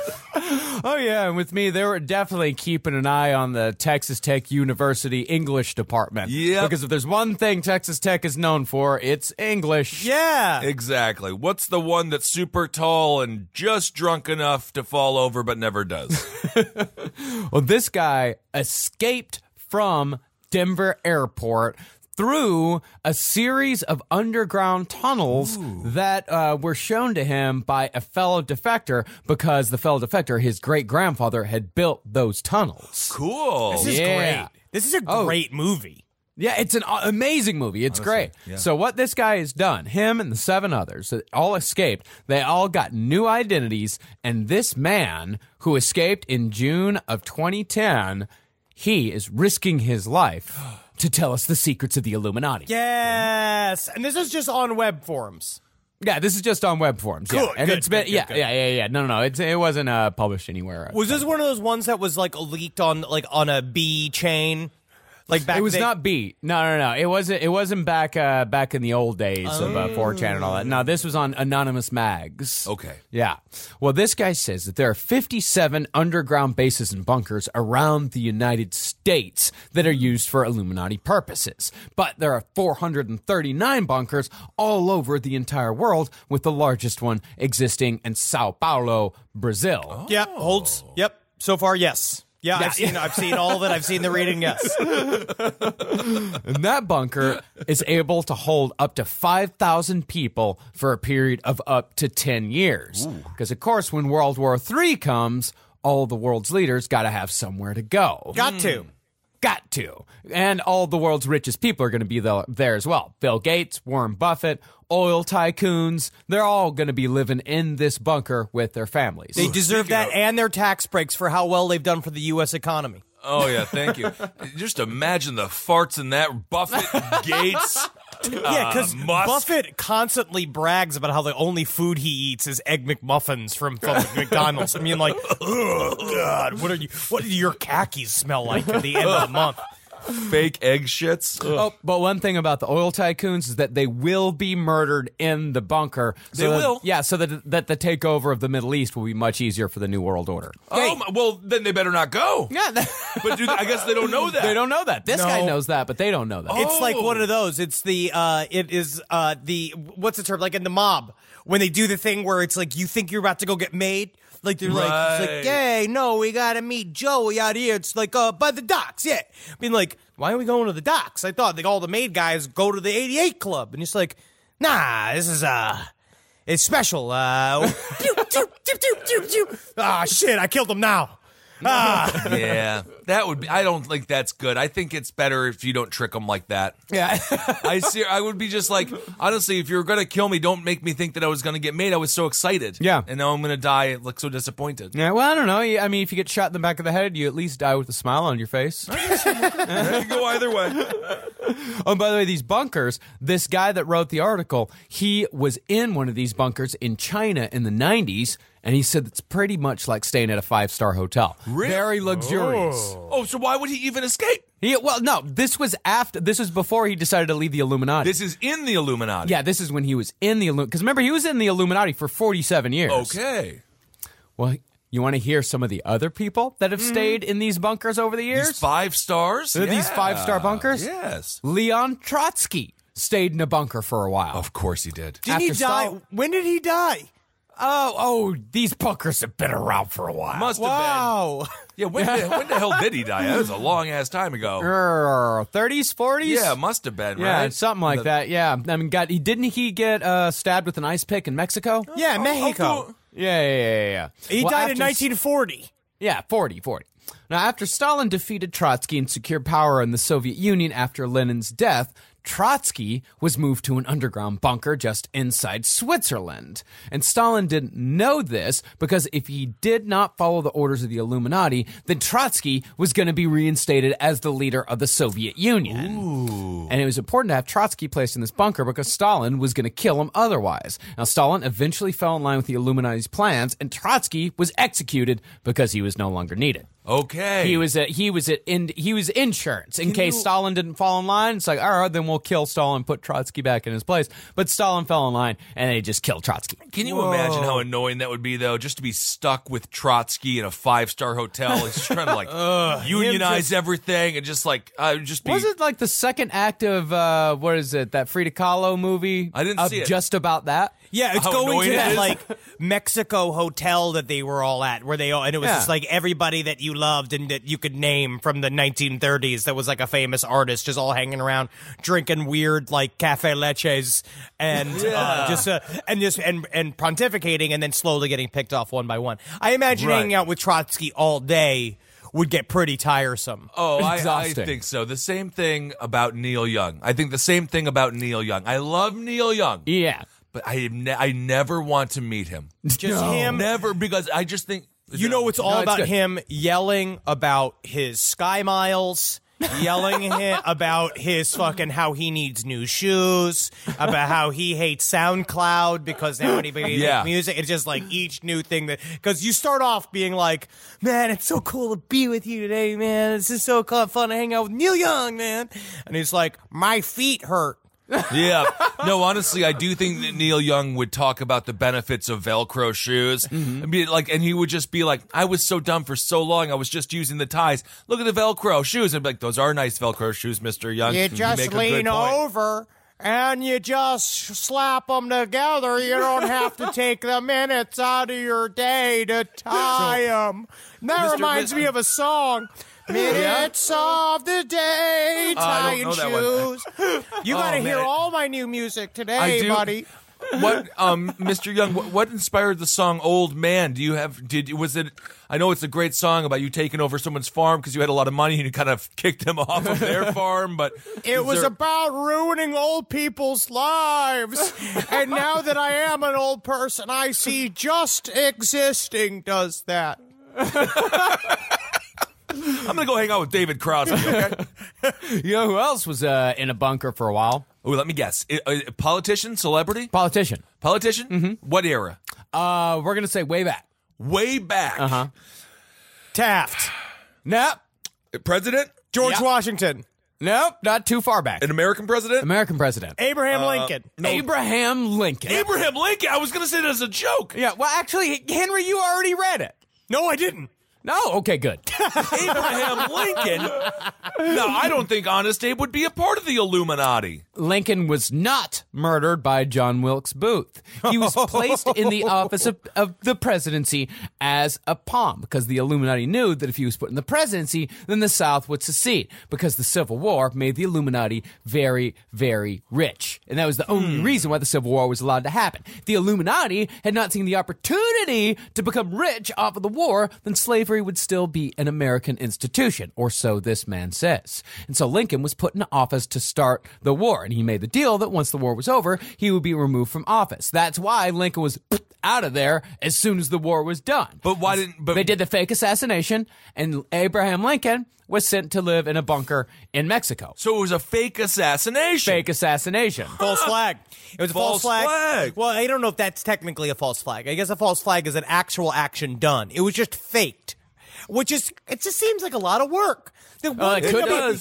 Oh yeah, and with me, they were definitely keeping an eye on the Texas Tech University English department. Yeah, because if there's one thing Texas Tech is known for, it's English. Yeah. Exactly. What's the one that's super tall and just drunk enough to fall over but never does? Well, this guy escaped from Denver Airport through a series of underground tunnels that uh, were shown to him by a fellow defector because the fellow defector, his great grandfather, had built those tunnels. Cool. This is Yeah. great. This is a Oh. great movie. Yeah, it's an amazing movie. It's great. yeah. So what this guy has done, him and the seven others, all escaped. They all got new identities, and this man who escaped in June of 2010, he is risking his life to tell us the secrets of the Illuminati. Yes. And this is just on web forums. Yeah, this is just on web forums. yeah, Good, and good, it's been good, yeah, good, yeah, yeah, yeah. No, no, no. It's, it wasn't uh, published anywhere. Was this one of those ones that was like leaked on like on a B chain? Like back it was they- not beat. No, no, no. It wasn't. It wasn't back. Uh, back in the old days of uh, 4chan and all that. No, this was on anonymous mags. Okay. Yeah. Well, this guy says that there are 57 underground bases and bunkers around the United States that are used for Illuminati purposes, but there are 439 bunkers all over the entire world, with the largest one existing in Sao Paulo, Brazil. Yep, holds. Yep. So far, yes. Yeah, Yeah, I've seen I've seen all of it. I've seen the reading, yes. And that bunker is able to hold up to 5,000 people for a period of up to 10 years. Because, of course, when World War III comes, all the world's leaders got to have somewhere to go. Got to. Hmm. Got to. And all the world's richest people are going to be there as well. Bill Gates, Warren Buffett, oil tycoons, they're all going to be living in this bunker with their families. They deserve that and their tax breaks for how well they've done for the U.S. economy. Oh yeah, thank you. Just imagine the farts in that Buffett Gates. Yeah, because uh, Buffett constantly brags about how the only food he eats is egg McMuffins from, from McDonald's. I mean, like, oh god, what are you? What do your khakis smell like at the end of the month? Fake egg shits. Oh, but one thing about the oil tycoons is that they will be murdered in the bunker. So They that- will? yeah. So that that the takeover of the Middle East will be much easier for the New World Order. Oh my, well, then they better not go. Yeah, But do, I guess they don't know that. they don't know that. This guy knows that, but they don't know that. It's like one of those. It's the uh it is uh the what's the term? Like in the mob when they do the thing where it's like you think you're about to go get made. Like they're like, it's Right. like, hey, no, we gotta meet Joey out here. It's like uh by the docks, yeah. I mean like, why are we going to the docks? I thought like all the maid guys go to the eighty eight club. And it's like, nah, this is uh it's special. Uh. Ah shit, I killed him now. Ah yeah, that would be. I don't think that's good. I think it's better if you don't trick them like that. yeah. I see. I would be just like, honestly, if you're gonna kill me, don't make me think that I was gonna get made. I was so excited. Yeah. and now I'm gonna die. Like so disappointed. yeah. Well, I don't know. I mean, if you get shot in the back of the head, you at least die with a smile on your face. It could go either way. Oh, by the way, these bunkers, this guy that wrote the article, he was in one of these bunkers in China in the 90s, and he said it's pretty much like staying at a five star hotel. Very luxurious. Oh. oh, so why would he even escape? He, well, no, this was after, this was before he decided to leave the Illuminati. This is in the Illuminati. yeah, this is when he was in the Illuminati. Because remember, he was in the Illuminati for 47 years. Okay. Well, you want to hear some of the other people that have mm-hmm. stayed in these bunkers over the years? These five stars. Uh, these five-star bunkers? Yes. Leon Trotsky stayed in a bunker for a while. Of course he did. Didn't he die? Stal- When did he die? Oh, oh, these bunkers have been around for a while. Must have Wow. been. Yeah. When, the, when the hell did he die? That was a long ass time ago. Err, 30s, 40s? Yeah, must have been. Yeah, right? something like The- that. Yeah. I mean, God, he didn't he get uh, stabbed with an ice pick in Mexico? Yeah, Mexico. Yeah, yeah, yeah, yeah. He Well, died in 1940. Yeah, 40, 40. Now, after Stalin defeated Trotsky and secured power in the Soviet Union after Lenin's death, Trotsky was moved to an underground bunker just inside Switzerland. And Stalin didn't know this because if he did not follow the orders of the Illuminati, then Trotsky was going to be reinstated as the leader of the Soviet Union. And it was important to have Trotsky placed in this bunker because Stalin was going to kill him otherwise. Now, Stalin eventually fell in line with the Illuminati's plans, and Trotsky was executed because he was no longer needed. Okay. He was at he was at in, he was insurance in Can case you- Stalin didn't fall in line. It's like all right, then we'll kill Stalin, put Trotsky back in his place. But Stalin fell in line, and they just killed Trotsky. Can you imagine how annoying that would be, though, just to be stuck with Trotsky in a five star hotel? He's just trying to like unionize just- everything and just like uh, just be. Was it like the second act of uh, what is it? That Frida Kahlo movie? I didn't see it. Just about that. Yeah, it's How going annoying to it that is? like Mexico hotel that they were all at, where they all, and it was Yeah. just like everybody that you loved and that you could name from the 1930s. That was like a famous artist, just all hanging around, drinking weird like cafe leches, and uh, just uh, and just and and pontificating, and then slowly getting picked off one by one. I imagine Right. hanging out with Trotsky all day would get pretty tiresome. Oh, I, I Exhausting. think so. The same thing about Neil Young. I think the same thing about Neil Young. I love Neil Young, Yeah. But I ne- I never want to meet him. Just him. Never because I just think You know, it's all No, it's about good. him yelling about his sky miles, yelling hi- about his fucking how he needs new shoes, about how he hates SoundCloud because now anybody Yeah. makes music. It's just like each new thing that because you start off being like, "Man, it's so cool to be with you today, man. This is so co- fun to hang out with Neil Young, man." And he's like, "My feet hurt." Yeah. No, honestly, I do think that Neil Young would talk about the benefits of Velcro shoes. And be like, and he would just be like, I was so dumb for so long. I was just using the ties. Look at the Velcro shoes. And be like, those are nice Velcro shoes, Mr. Young. You just good lean over and you just slap them together. You don't have to take the minutes out of your day to tie them. That Mr. reminds Mi- me of a song. Minutes of the day, Oh, I tying don't know that one. shoes. You gotta Oh, hear all my new music today, buddy. What, um, Mr. Young, what, what inspired the song "Old Man"? Do you have? Did was it? I know it's a great song about you taking over someone's farm because you had a lot of money and you kind of kicked them off of their farm. But it was there- about ruining old people's lives. and now that I am an old person, I see just existing does that. I'm gonna go hang out with David Crosby. Okay. You know who else was uh, in a bunker for a while? oh, let me guess. I- uh, politician, celebrity, Politician. politician. Mm-hmm. What era? Uh, we're gonna say way back. Way back. Uh huh. Taft. Nope. President, George Yeah. Washington. Nope. Not too far back. an American president. American president. Abraham Lincoln. Abraham Lincoln. Abraham Lincoln. I was gonna say that as a joke. yeah. Well, actually, Henry, you already read it. No, I didn't. No. Okay. Good. Abraham Lincoln. No, I don't think Honest Abe would be a part of the Illuminati. Lincoln was not murdered by John Wilkes Booth. He was placed in the office of, of the presidency as a pawn because the Illuminati knew that if he was put in the presidency, then the South would secede because the Civil War made the Illuminati very, very rich. And that was the only hmm. reason why the Civil War was allowed to happen. If the Illuminati had not seen the opportunity to become rich off of the war, then slavery would still be an American institution, or so this man says. And so Lincoln was put in office to start the war, and he made the deal that once the war was over, he would be removed from office. That's why Lincoln was out of there as soon as the war was done. But why didn't? But they did the fake assassination, and Abraham Lincoln was sent to live in a bunker in Mexico. So it was a fake assassination. Fake assassination. False flag. It was a false, False flag. flag. Well, I don't know if that's technically a false flag. I guess a false flag is an actual action done. It was just faked, which is it just seems like a lot of work. The Well, one uh, it could be.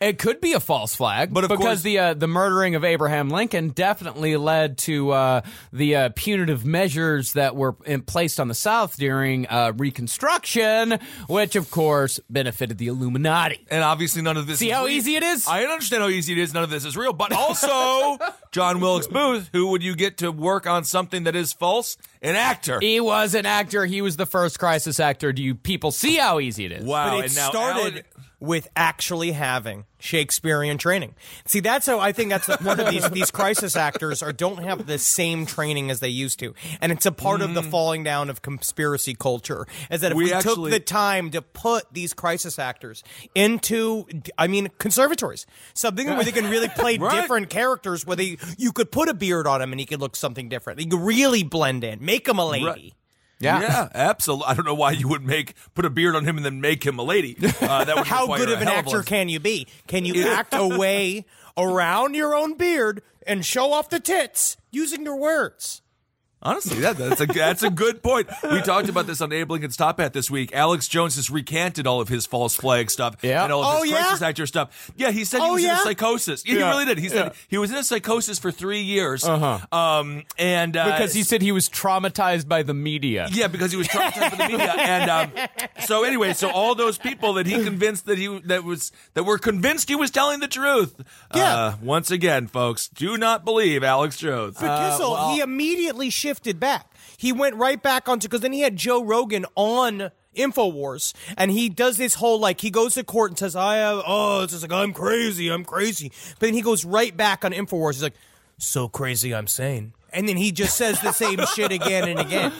It could be a false flag, But of because course- the uh, the murdering of Abraham Lincoln definitely led to uh, the uh, punitive measures that were in, placed on the South during uh, Reconstruction, which of course benefited the Illuminati. And obviously, none of this. See is how real. easy it is? I understand how easy it is. None of this is real. But also, John Wilkes Booth, who would you get to work on something that is false? An actor. He was an actor. He was the first crisis actor. Do you people see how easy it is? Wow. But it and now started Alan- with actually having Shakespearean training. See, that's how I think that's the, one of these these crisis actors are don't have the same training as they used to, and it's a part of the mm. falling down of conspiracy culture. Is that if We we, actually- took the time to put these crisis actors into, I mean, conservatories, something where they can really play Right. different characters, where they you could put a beard on him and he could look something different. You could really blend in, make him a lady. Right. Yeah. Yeah, absolutely. I don't know why you would make put a beard on him and then make him a lady. Uh, that would How good of an actor can you be? Can you act away around your own beard and show off the tits using your words? Honestly, that, that's a that's a good point. We talked about this on Abe Lincoln's Top Hat this week. Alex Jones has recanted all of his false flag stuff Yeah. and all of Oh, his yeah? crisis actor stuff. Yeah, he said he Oh, was in a psychosis. Yeah, He really did. He said Yeah. he was in a psychosis for three years. Uh-huh. Um, and uh, Because he said he was traumatized by the media. Yeah, because he was traumatized by the media, and um, so anyway, so all those people that he convinced that he that was that were convinced he was telling the truth. Yeah. Uh, once again, folks, do not believe Alex Jones. But Kissel, he immediately shifted back. He went right back onto because then he had Joe Rogan on Infowars, and he does this whole like he goes to court and says, "I have oh, it's just like I'm crazy, I'm crazy," but then he goes right back on Infowars. He's like, "So crazy, I'm sane," and then he just says the same shit again and again.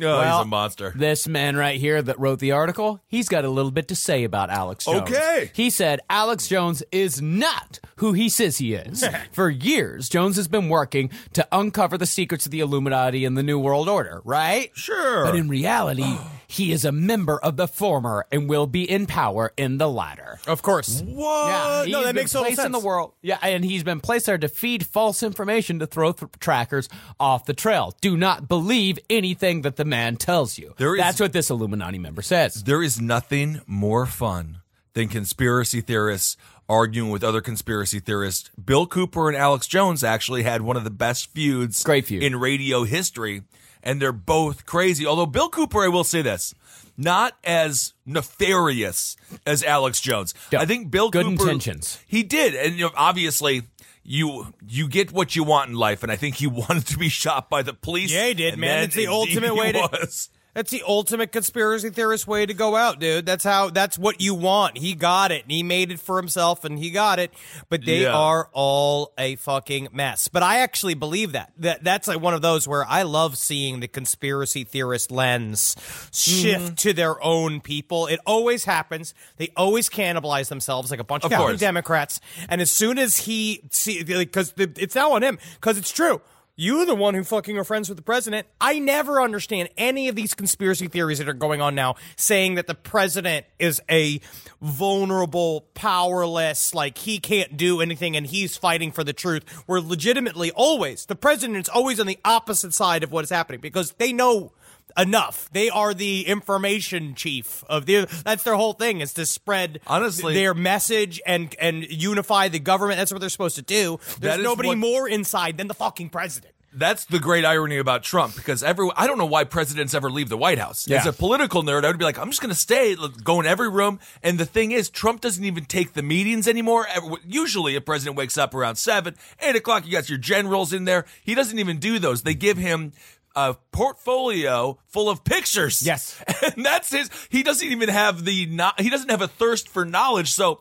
Oh, Well, he's a monster. This man right here that wrote the article, he's got a little bit to say about Alex Jones. Okay. He said Alex Jones is not who he says he is. For years, Jones has been working to uncover the secrets of the Illuminati and the New World Order, right? Sure. But in reality, he is a member of the former and will be in power in the latter. Of course. What? Yeah, no, that makes total placed in the sense. world. Yeah, and he's been placed there to feed false information to throw th- trackers off the trail. Do not believe anything that the man tells you. There is- That's what this Illuminati member says. There is nothing more fun than conspiracy theorists arguing with other conspiracy theorists. Bill Cooper and Alex Jones actually had one of the best feuds Great feud. in radio history, and they're both crazy. Although Bill Cooper, I will say this, not as nefarious as Alex Jones. I think Bill Good Cooper intentions. He did, and you know, obviously. You you get what you want in life, and I think he wanted to be shot by the police. Yeah, he did, and man. It's the ultimate way to- was. That's the ultimate conspiracy theorist way to go out, dude. That's how. That's what you want. He got it. and He made it for himself, and he got it. But they Yeah. are all a fucking mess. But I actually believe that. That that's like one of those where I love seeing the conspiracy theorist lens shift Mm-hmm. to their own people. It always happens. They always cannibalize themselves like a bunch of, Of fucking. Democrats. And as soon as he see, because it's now on him, because it's true. You're the one who fucking are friends with the president. I never understand any of these conspiracy theories that are going on now saying that the president is a vulnerable, powerless, like he can't do anything and he's fighting for the truth. We're legitimately always the president is always on the opposite side of what is happening because they know enough. They are the information chief of the that's their whole thing is to spread Honestly- their message and and unify the government. That's what they're supposed to do. There's nobody what- more inside than the fucking president. That's the great irony about Trump because every I don't know why presidents ever leave the White House. Yeah. As a political nerd, I would be like, I'm just going to stay, go in every room. And the thing is, Trump doesn't even take the meetings anymore. Usually, a president wakes up around seven, eight o'clock. You got your generals in there. He doesn't even do those. They give him a portfolio full of pictures. Yes. and that's his. He doesn't even have the. He doesn't have a thirst for knowledge. So.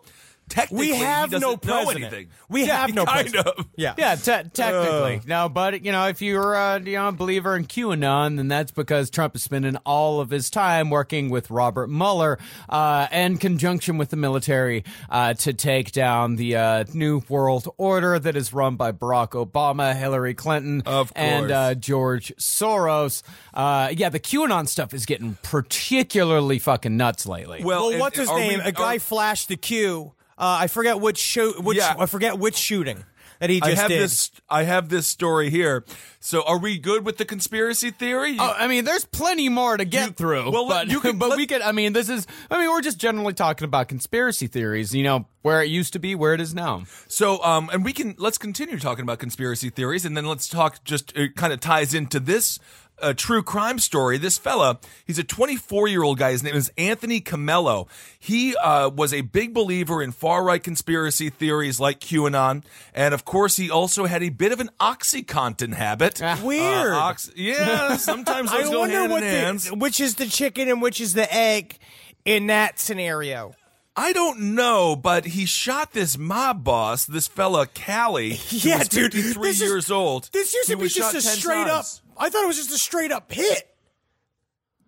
Technically, We have he no know president. anything. We Yeah, have no kind president. of. Yeah. Yeah, te- technically. no, but you know, if you're uh, you know, a believer in QAnon, then that's because Trump is spending all of his time working with Robert Mueller uh, in conjunction with the military uh, to take down the uh, New World Order that is run by Barack Obama, Hillary Clinton, Of and course. uh, George Soros. Uh, yeah, the QAnon stuff is getting particularly fucking nuts lately. Well, Well, what's his are we- name? A guy are- flashed the Q. Uh, I forget which show. Which Yeah. I forget which shooting that he just I have did. this. I have this story here. So, are we good with the conspiracy theory? Oh, I mean, there's plenty more to get You- through. well, but you can- but let- we could. I mean, this is. I mean, we're just generally talking about conspiracy theories. You know, where it used to be, where it is now. So, um, and we can let's continue talking about conspiracy theories, and then let's talk. Just it kind of ties into this. Uh true crime story. This fella, he's a 24 year old guy. His name is Anthony Comello. He uh, was a big believer in far right conspiracy theories like QAnon, and of course, he also had a bit of an OxyContin habit. Weird. Uh, ox- yeah, sometimes I those go wonder hand what in hands. which is the chicken and which is the egg in that scenario. I don't know, but he shot this mob boss, this fella Cali. who Yeah, was dude. 53 this is- years old. This used to be just a straight times. up. I thought it was just a straight up hit.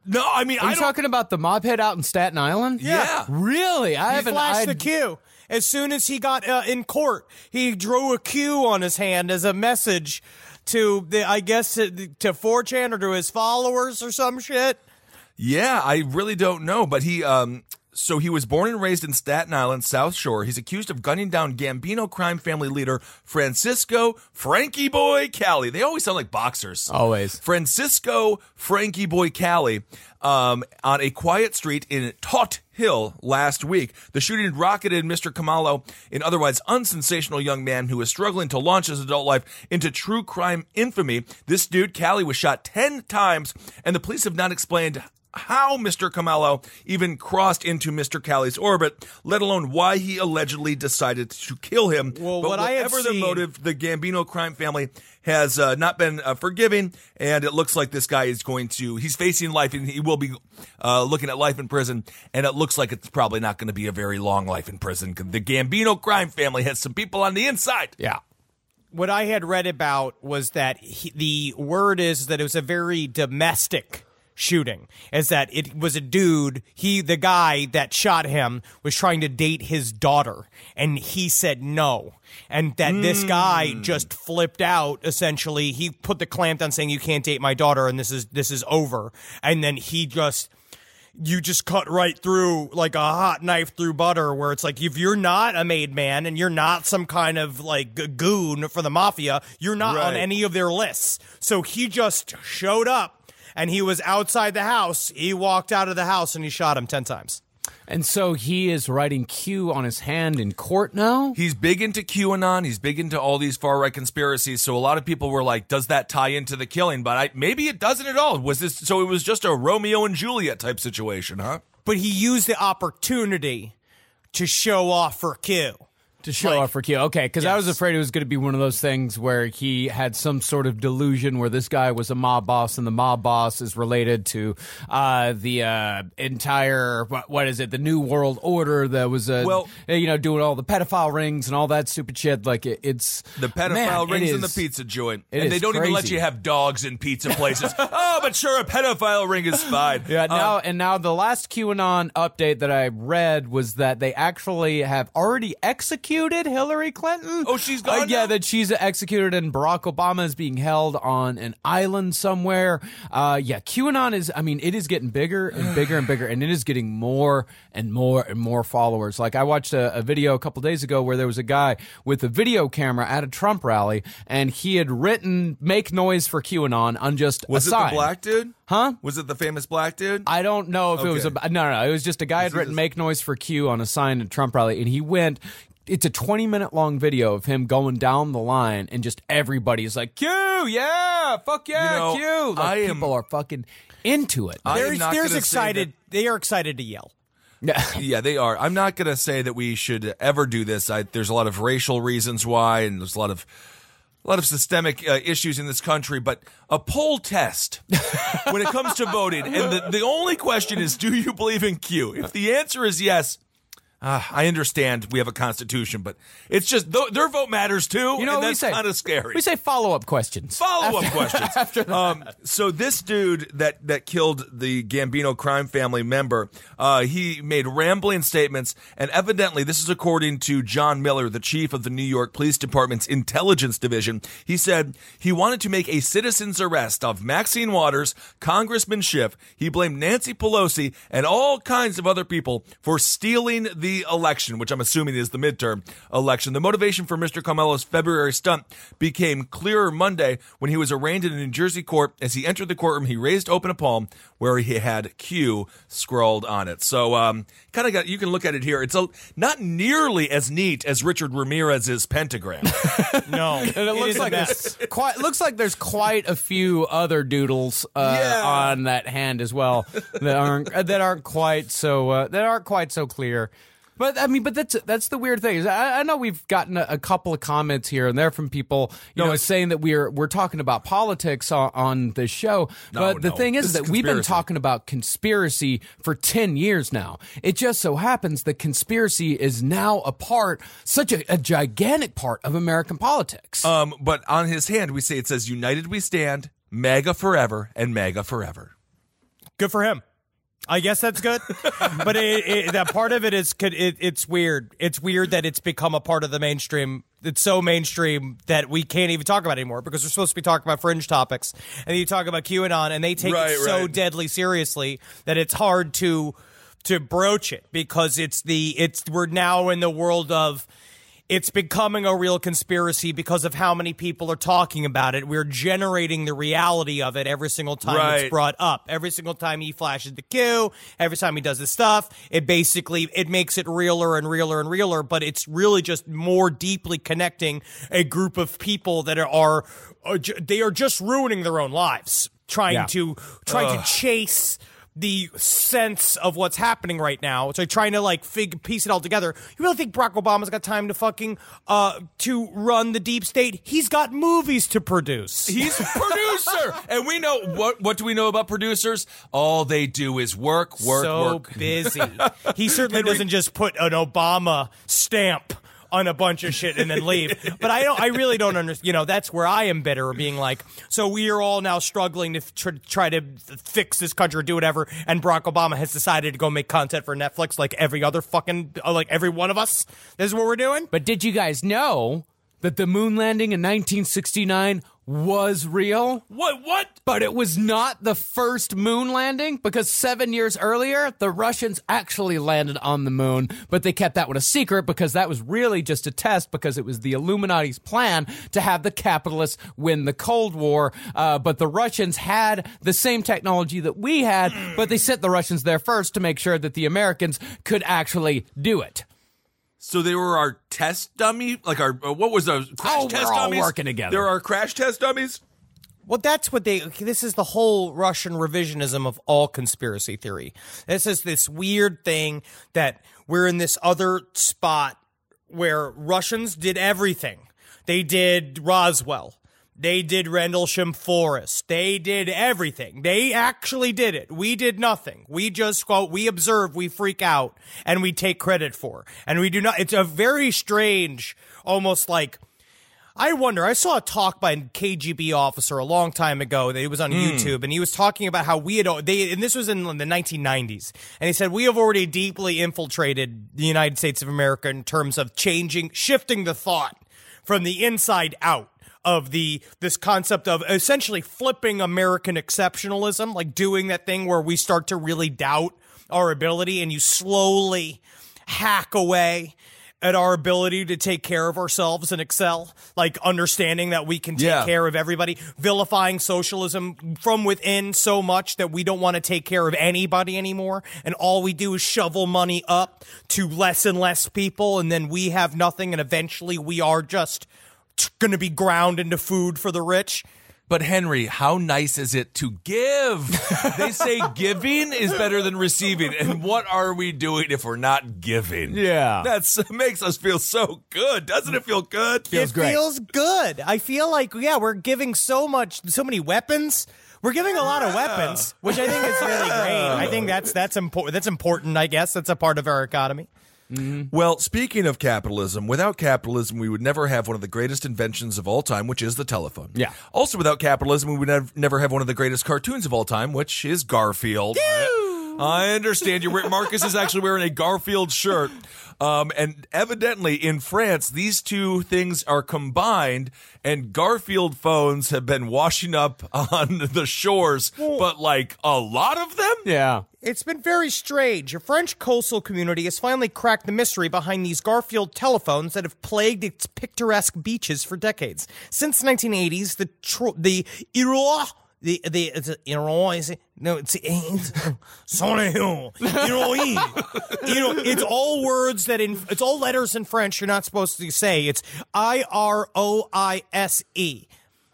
No, I mean, Are I you don't. talking about the mob hit out in Staten Island? Yeah. Really? I He haven't. flashed I, the Q. As soon as he got uh, in court, he drew a Q on his hand as a message to the, I guess, to, to 4chan or to his followers or some shit. Yeah, I really don't know, but he um so he was born and raised in Staten Island, South Shore. He's accused of gunning down Gambino crime family leader Francisco Frankie Boy Cali. They always sound like boxers. Always. Francisco Frankie Boy Cali um, on a quiet street in Todt Hill last week. The shooting rocketed Mr. Comello, an otherwise unsensational young man who was struggling to launch his adult life into true crime infamy. This dude, Cali, was shot 10 times, and the police have not explained how Mr. Comello even crossed into Mr. Cali's orbit, let alone why he allegedly decided to kill him. Well, but what I whatever the seen- motive, the Gambino crime family has uh, not been uh, forgiving, and it looks like this guy is going to, he's facing life, and he will be uh, looking at life in prison, and it looks like it's probably not going to be a very long life in prison. The Gambino crime family has some people on the inside. Yeah. what I had read about was that he, the word is that it was a very domestic shooting is that it was a dude he the guy that shot him was trying to date his daughter and he said no. And that this hmm. guy just flipped out essentially. He put the clamp down saying you can't date my daughter and this is this is over. And then he just you just cut right through like a hot knife through butter where it's like if you're not a made man and you're not some kind of like goon for the mafia you're not on any of their lists. So he just showed up and he was outside the house he walked out of the house and he shot him 10 times And so he is writing Q on his hand in court now. He's big into QAnon. He's big into all these far right conspiracies. So a lot of people were like, "Does that tie into the killing?" But I, maybe it doesn't at all. Was this so? It was just a Romeo and Juliet type situation, huh? but he used the opportunity to show off for Q To show off for Q. Okay, because I was afraid it was going to be one of those things where he had some sort of delusion where this guy was a mob boss and the mob boss is related to uh, the uh, entire, what, what is it, the New World Order that was, uh, Well- you know, doing all the pedophile rings and all that stupid shit. Like, it, it's. The pedophile man, rings in the pizza joint, and they don't even let you have dogs in pizza places. oh, but sure, a pedophile ring is fine. Yeah, now Um, and now the last QAnon update that I read was that they actually have already executed Hillary Clinton. Oh, she's gone yeah, now? that she's executed, and Barack Obama is being held on an island somewhere. Uh, yeah, QAnon is. I mean, it is getting bigger and bigger and bigger, and it is getting more and more and more followers. Like I watched a, a video a couple days ago where there was a guy with a video camera at a Trump rally, and he had written "Make noise for QAnon" on just was it sign. the black dude? Huh? Was it the famous black dude? I don't know if it was a no, no, no. It was just a guy had written "Make noise for Q" on a sign at Trump rally, and he went. It's a 20 minute long video of him going down the line, and just everybody's like, "Q, yeah, fuck yeah, You know, Q." Like, I am- people are fucking into it. I am there's, not there's gonna excited they are excited to yell Yeah. Yeah, they are. I'm not going to say that we should ever do this. I, there's a lot of racial reasons why, and there's a lot of a lot of systemic uh, issues in this country. But a poll test when it comes to voting, and the, the only question is, do you believe in Q? If the answer is yes. Uh, I understand we have a constitution, but it's just th- their vote matters too, You know, that's say kind of scary. We say follow up questions. Follow up questions. um, so this dude that that killed the Gambino crime family member, uh, he made rambling statements, and evidently this is according to John Miller, the chief of the New York Police Department's intelligence division. He said he wanted to make a citizen's arrest of Maxine Waters, Congressman Schiff. He blamed Nancy Pelosi and all kinds of other people for stealing the election, which I'm assuming is the midterm election. The motivation for Mr. Comello's February stunt became clearer Monday when he was arraigned in a New Jersey court. As he entered the courtroom, he raised open a palm where he had Q scrawled on it. So, um, kind of got, you can look at it here. It's a, not nearly as neat as Richard Ramirez's pentagram. no And it looks is like mess. there's quite looks like there's quite a few other doodles uh, Yeah. on that hand as well that aren't that aren't quite so uh, that aren't quite so clear. But I mean, but that's that's the weird thing. Is I, I know we've gotten a, a couple of comments here and there from people, you No, know, saying that we're we're talking about politics on, on this show. but the no. thing is This is that we've been talking about conspiracy for ten years now. It just so happens that conspiracy is now a part, such a, a gigantic part of American politics. um, but on his hand, we say it says "United We Stand." MAGA forever and MAGA forever. Good for him. I guess that's good, but it, it, that part of it is could- it, it's weird. It's weird that it's become a part of the mainstream. It's so mainstream that we can't even talk about it anymore because we're supposed to be talking about fringe topics, and you talk about QAnon, and they take Right, it so right. deadly seriously that it's hard to to broach it because it's the it's we're now in the world of it's becoming a real conspiracy because of how many people are talking about it. We're generating the reality of it every single time Right. it's brought up. Every single time he flashes the Q, every time he does his stuff, it basically it makes it realer and realer and realer, but it's really just more deeply connecting a group of people that are, are, uh, are they are just ruining their own lives trying Yeah. to trying to chase the sense of what's happening right now. So trying to like fig- piece it all together. You really think Barack Obama's got time to fucking uh to run the deep state? He's got movies to produce. He's a producer, and we know what. What do we know about producers? All they do is work, work, so work. busy. He certainly doesn't just put an Obama stamp on a bunch of shit and then leave. But I don't. I really don't understand. You know, that's where I am bitter, being like, so we are all now struggling to tr- try to fix this country or do whatever. And Barack Obama has decided to go make content for Netflix, like every other fucking, uh, like every one of us. This is what we're doing. But did you guys know that the moon landing in 1969 was real? What? What? But it was not the first moon landing because seven years earlier, the Russians actually landed on the moon, but they kept that one a secret because that was really just a test because it was the Illuminati's plan to have the capitalists win the Cold War. Uh, but the Russians had the same technology that we had, but they sent the Russians there first to make sure that the Americans could actually do it. So they were our test dummy, like our uh, what was those crash Oh, we're all dummies? working together. There are crash test dummies. Well, that's what they. This is the whole Russian revisionism of all conspiracy theory. This is this weird thing that we're in this other spot where Russians did everything. They did Roswell. They did Rendlesham Forest. They did everything. They actually did it. We did nothing. We just quote, we observe, we freak out, and we take credit for. And we do not, it's a very strange, almost like, I wonder. I saw a talk by a KGB officer a long time ago. That it was on hmm. YouTube, and he was talking about how we had they, and this was in the 1990s, and he said we have already deeply infiltrated the United States of America in terms of changing, shifting the thought from the inside out of the this concept of essentially flipping American exceptionalism, like doing that thing where we start to really doubt our ability, and you slowly hack away at our ability to take care of ourselves and excel, like understanding that we can take Yeah. care of everybody, vilifying socialism from within so much that we don't want to take care of anybody anymore. And all we do is shovel money up to less and less people. And then we have nothing. And eventually we are just going to be ground into food for the rich. But Henry, how nice is it to give? they say giving is better than receiving, and what are we doing if we're not giving? Yeah. That's makes us feel so good, doesn't it? Feel good? Feels it feels good. I feel like yeah, we're giving so much, so many weapons. We're giving a lot of weapons, which I think is really great. I think that's that's important. That's important. I guess that's a part of our economy. Mm-hmm. Well, speaking of capitalism, without capitalism, we would never have one of the greatest inventions of all time, which is the telephone. Yeah. Also, without capitalism, we would never have one of the greatest cartoons of all time, which is Garfield. I understand you're Marcus is actually wearing a Garfield shirt. Um, and evidently in France, these two things are combined, and Garfield phones have been washing up on the shores, but like a lot of them? Yeah. It's been very strange. A French coastal community has finally cracked the mystery behind these Garfield telephones that have plagued its picturesque beaches for decades. Since the 1980s, the tro- the Iroise the the it? no it's it's sorry Iroise you know it's all words that in it's all letters in French you're not supposed to say it's I R O I S E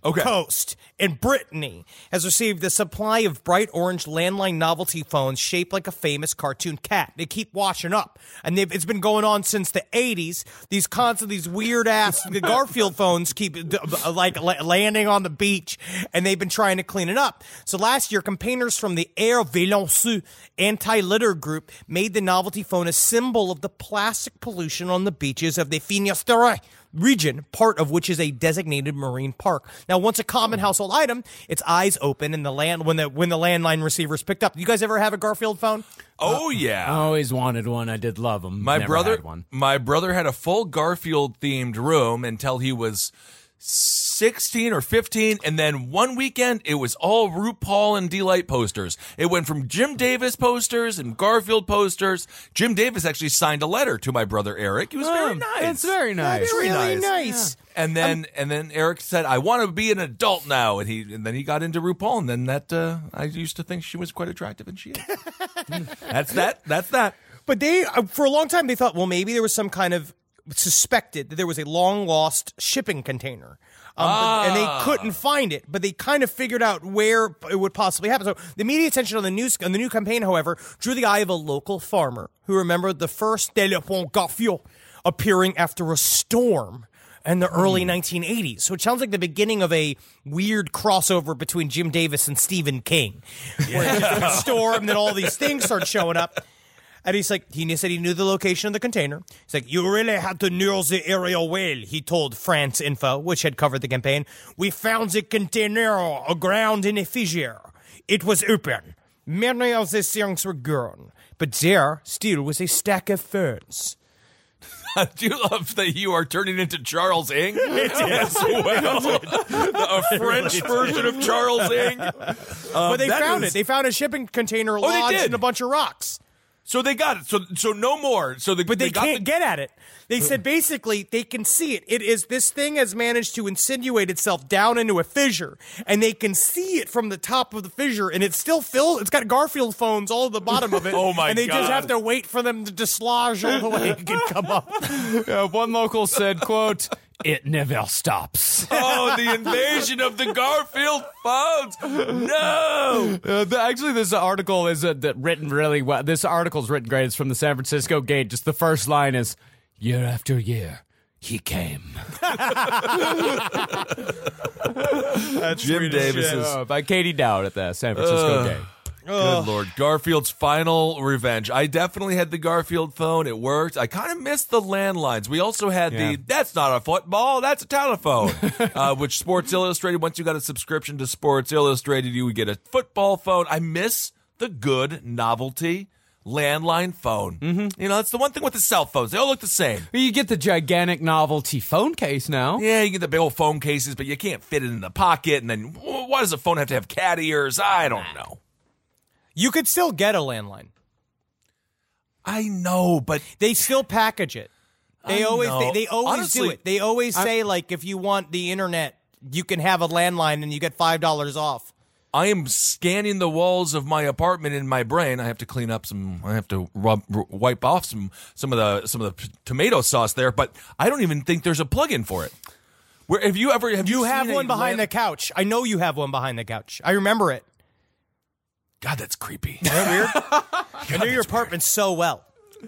Okay. Coast in Brittany has received a supply of bright orange landline novelty phones shaped like a famous cartoon cat. They keep washing up, and it's been going on since the '80s. These constant, these weird ass Garfield phones keep uh, like landing on the beach, and they've been trying to clean it up. So last year, campaigners from the Air Violence anti-litter group made the novelty phone a symbol of the plastic pollution on the beaches of the Finisterre region, part of which is a designated marine park. Now, once a common hmm. household item, its eyes open and the land when the when the landline receiver is picked up. You guys ever have a Garfield phone? Oh, uh, yeah. I always wanted one. I did love them. My Never brother, had one. my brother had a full Garfield themed room until he was 16 or 15 and then one weekend it was all RuPaul and Delight posters. It went from Jim Davis posters and Garfield posters. Jim Davis actually signed a letter to my brother Eric. He was very Oh, nice. That's very nice. That's really nice. And then and then Eric said, "I want to be an adult now." And he and then he got into RuPaul, and then that uh, I used to think she was quite attractive, and she is. that's that. That's that. But they, uh, for a long time, they thought, well, maybe there was some kind of suspected that there was a long lost shipping container. Um, but- and Ah. they couldn't find it, but they kind of figured out where it would possibly happen. So the media attention on the news on the new campaign, however, drew the eye of a local farmer who remembered the first Téléphone Garfield appearing after a storm in the early 1980s. So it sounds like the beginning of a weird crossover between Jim Davis and Stephen King, where a storm, and then all these things start showing up. And he's like, he said he knew the location of the container. He's like, you really had to know the area well, he told France Info, which had covered the campaign. We found the container aground in a fissure. It was open. Many of the things were gone, but there still was a stack of ferns. I Do you love that you are turning into Charles Ing as well? a French version of Charles Ing. Um, but they found is- it. They found a shipping container Oh, lodged in a bunch of rocks. So they got it. So so no more. So the, But they, got can't the- get at it. They said basically they can see it. It is this thing has managed to insinuate itself down into a fissure, and they can see it from the top of the fissure, and it's still filled. It's got Garfield phones all at the bottom of it. Oh, my god. And they just have to wait for them to dislodge all the way it can come up. Uh, one local said, "quote It never stops." Oh, the invasion of the Garfield phones! No. Uh, the, actually, this article is uh, that written really well. This article's written great. It's from the San Francisco Gate. Just the first line is, "Year after year, he came." Jim Davis is Uh, by Katie Dowd at the San Francisco Gate. Good lord. Garfield's final revenge. I definitely had the Garfield phone. It worked. I kind of missed the landlines. We also had Yeah. the that's not a football, that's a telephone. uh, which Sports Illustrated, once you got a subscription to Sports Illustrated, you would get a football phone. I miss the good novelty landline phone. Mm-hmm. You know, that's the one thing with the cell phones. They all look the same. You get the gigantic novelty phone case now. Yeah, you get the big old phone cases, but you can't fit it in the pocket. And then why does a phone have to have cat ears? I don't know. You could still get a landline. I know, but They still package it. They I always know. they, they always Honestly, do it. They always say like if you want the internet, you can have a landline and you get five dollars off. I am scanning the walls of my apartment in my brain. I have to clean up some. I have to rub, wipe off some some of the some of the p- tomato sauce there. But I don't even think there's a plugin for it. Where have you ever have you, You have one behind the couch. I know you have one behind the couch. I remember it. God, that's creepy. Isn't that weird? I knew your apartment so well.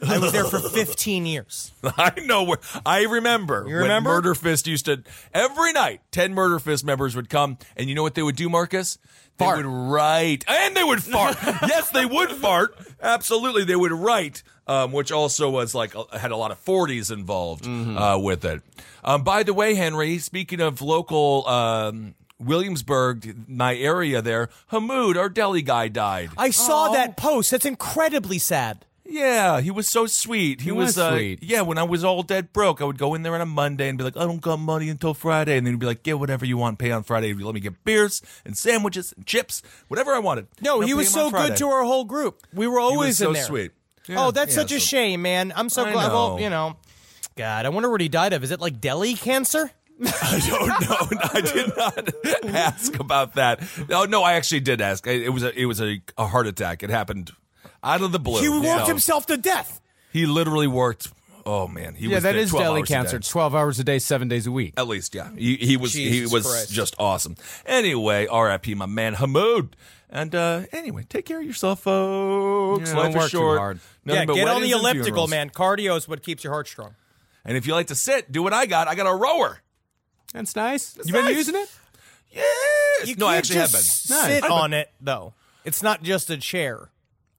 I was there for 15 years. I know where. I remember. You remember? when Murder Fist used to every night. Ten Murder Fist members would come, and you know what they would do, Marcus? They Fart. would write, and they would fart. yes, they would fart. Absolutely, they would write, um, which also was like uh, had a lot of forties involved Mm-hmm. uh, with it. Um, by the way, Henry, speaking of local. Um, Williamsburg, my area there, Hamoud, our deli guy, died. I saw that post. That's incredibly sad. Yeah, he was so sweet. He, He was, was uh, sweet. Yeah, when I was all dead broke, I would go in there on a Monday and be like, I don't got money until Friday. And then he'd be like, get whatever you want, pay on Friday. He'd let me get beers and sandwiches and chips, whatever I wanted. No, he was so good to our whole group. We were He always was so in there. sweet. oh, that's Yeah, such a shame, man. I'm so glad. Well, you know, God, I wonder what he died of. Is it like deli cancer? I don't know. I did not ask about that. No, no, I actually did ask. It was a, it was a, a heart attack. It happened out of the blue. he you worked know. himself to death. He literally worked. Oh man, he yeah, was that there is 12 deli hours a cancer. twelve hours a day, seven days a week. At least, yeah. He, he was he was Christ. just awesome. Anyway, R.I.P. my man Hamoud. And uh, anyway, take care of yourself, folks. Yeah, Life don't is work too short. hard. Yeah, but get on the elliptical, man. Cardio is what keeps your heart strong. And if you like to sit, do what I got. I got a rower. That's nice. That's You've been using it? Yes. You no, I can't actually have been. just Nice. sit on it though. It's not just a chair.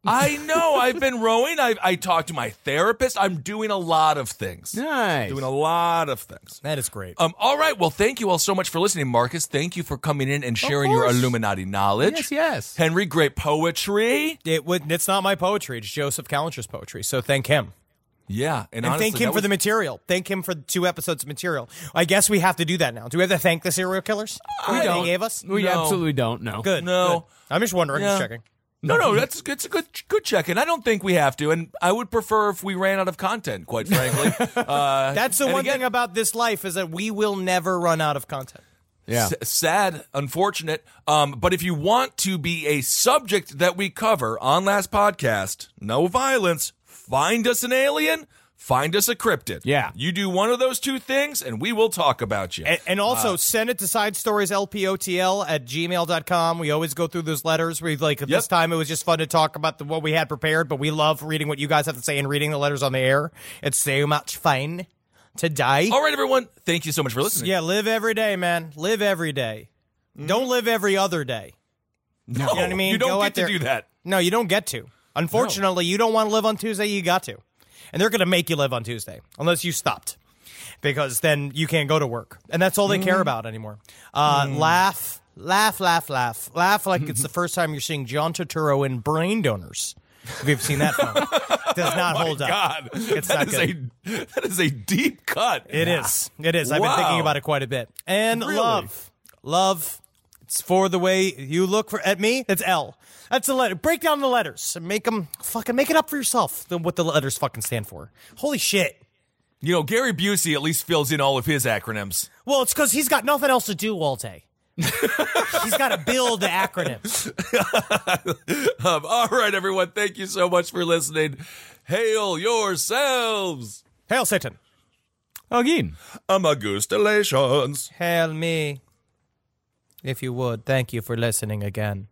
I know. I've been rowing. I I talked to my therapist. I'm doing a lot of things. Nice. Doing a lot of things. That is great. Um, all right. Well, thank you all so much for listening, Marcus. Thank you for coming in and sharing your. Illuminati knowledge. Yes, yes. Henry, great poetry. It would. It's not my poetry. It's Joseph Kallinger's poetry. So thank him. Yeah, and, And, honestly, thank him that for the material. Thank him for two episodes of material. I guess we have to do that now. Do we have to thank the serial killers? We They don't. gave us? We No. absolutely don't No. Good. No. good. I'm just wondering. Yeah. Just checking. No, no, that's it's a good good check, and I don't think we have to. And I would prefer if we ran out of content, quite frankly. Uh, That's the one again, thing about this life is that we will never run out of content. Yeah. S- sad, unfortunate. Um, but if you want to be a subject that we cover on last podcast, no violence. Find us an alien. Find us a cryptid. Yeah. You do one of those two things, and we will talk about you. And, and also send it to side stories lpotl at gmail.com. We always go through those letters. We like Yep. this time it was just fun to talk about the, what we had prepared, but we love reading what you guys have to say and reading the letters on the air. It's so much fun to die. All right, everyone. Thank you so much for listening. Yeah, live every day, man. Live every day. Don't mm-hmm. live every other day. No, You know what I mean? You don't Go get to there- do that. No, you don't get to. Unfortunately, you don't want to live on Tuesday. You got to, and they're going to make you live on Tuesday unless you stopped, because then you can't go to work, and that's all they care about anymore. Uh, Laugh, laugh, laugh, laugh, laugh like it's the first time you're seeing John Turturro in Brain Donors. If you've seen that film, does not hold up. God, It's that not is good. a that is a deep cut. It is. It is. I've been thinking about it quite a bit. And Really? love. Love. It's for the way you look for at me. It's L. That's the letter. Break down the letters and make them fucking make it up for yourself. the- What the letters fucking stand for. Holy shit. You know, Gary Busey at least fills in all of his acronyms. Well, it's because he's got nothing else to do all day. he's got to build the acronyms. Um, all right, everyone. Thank you so much for listening. Hail yourselves. Hail Satan. Again. Amagustalations. Hail me. If you would, thank you for listening again.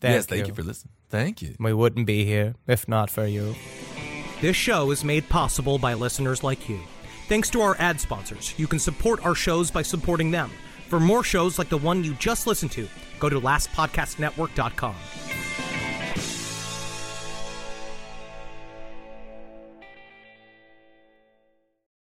Thank yes, thank you. for listening. Thank you. We wouldn't be here if not for you. This show is made possible by listeners like you. Thanks to our ad sponsors, you can support our shows by supporting them. For more shows like the one you just listened to, go to lastpodcastnetwork.com.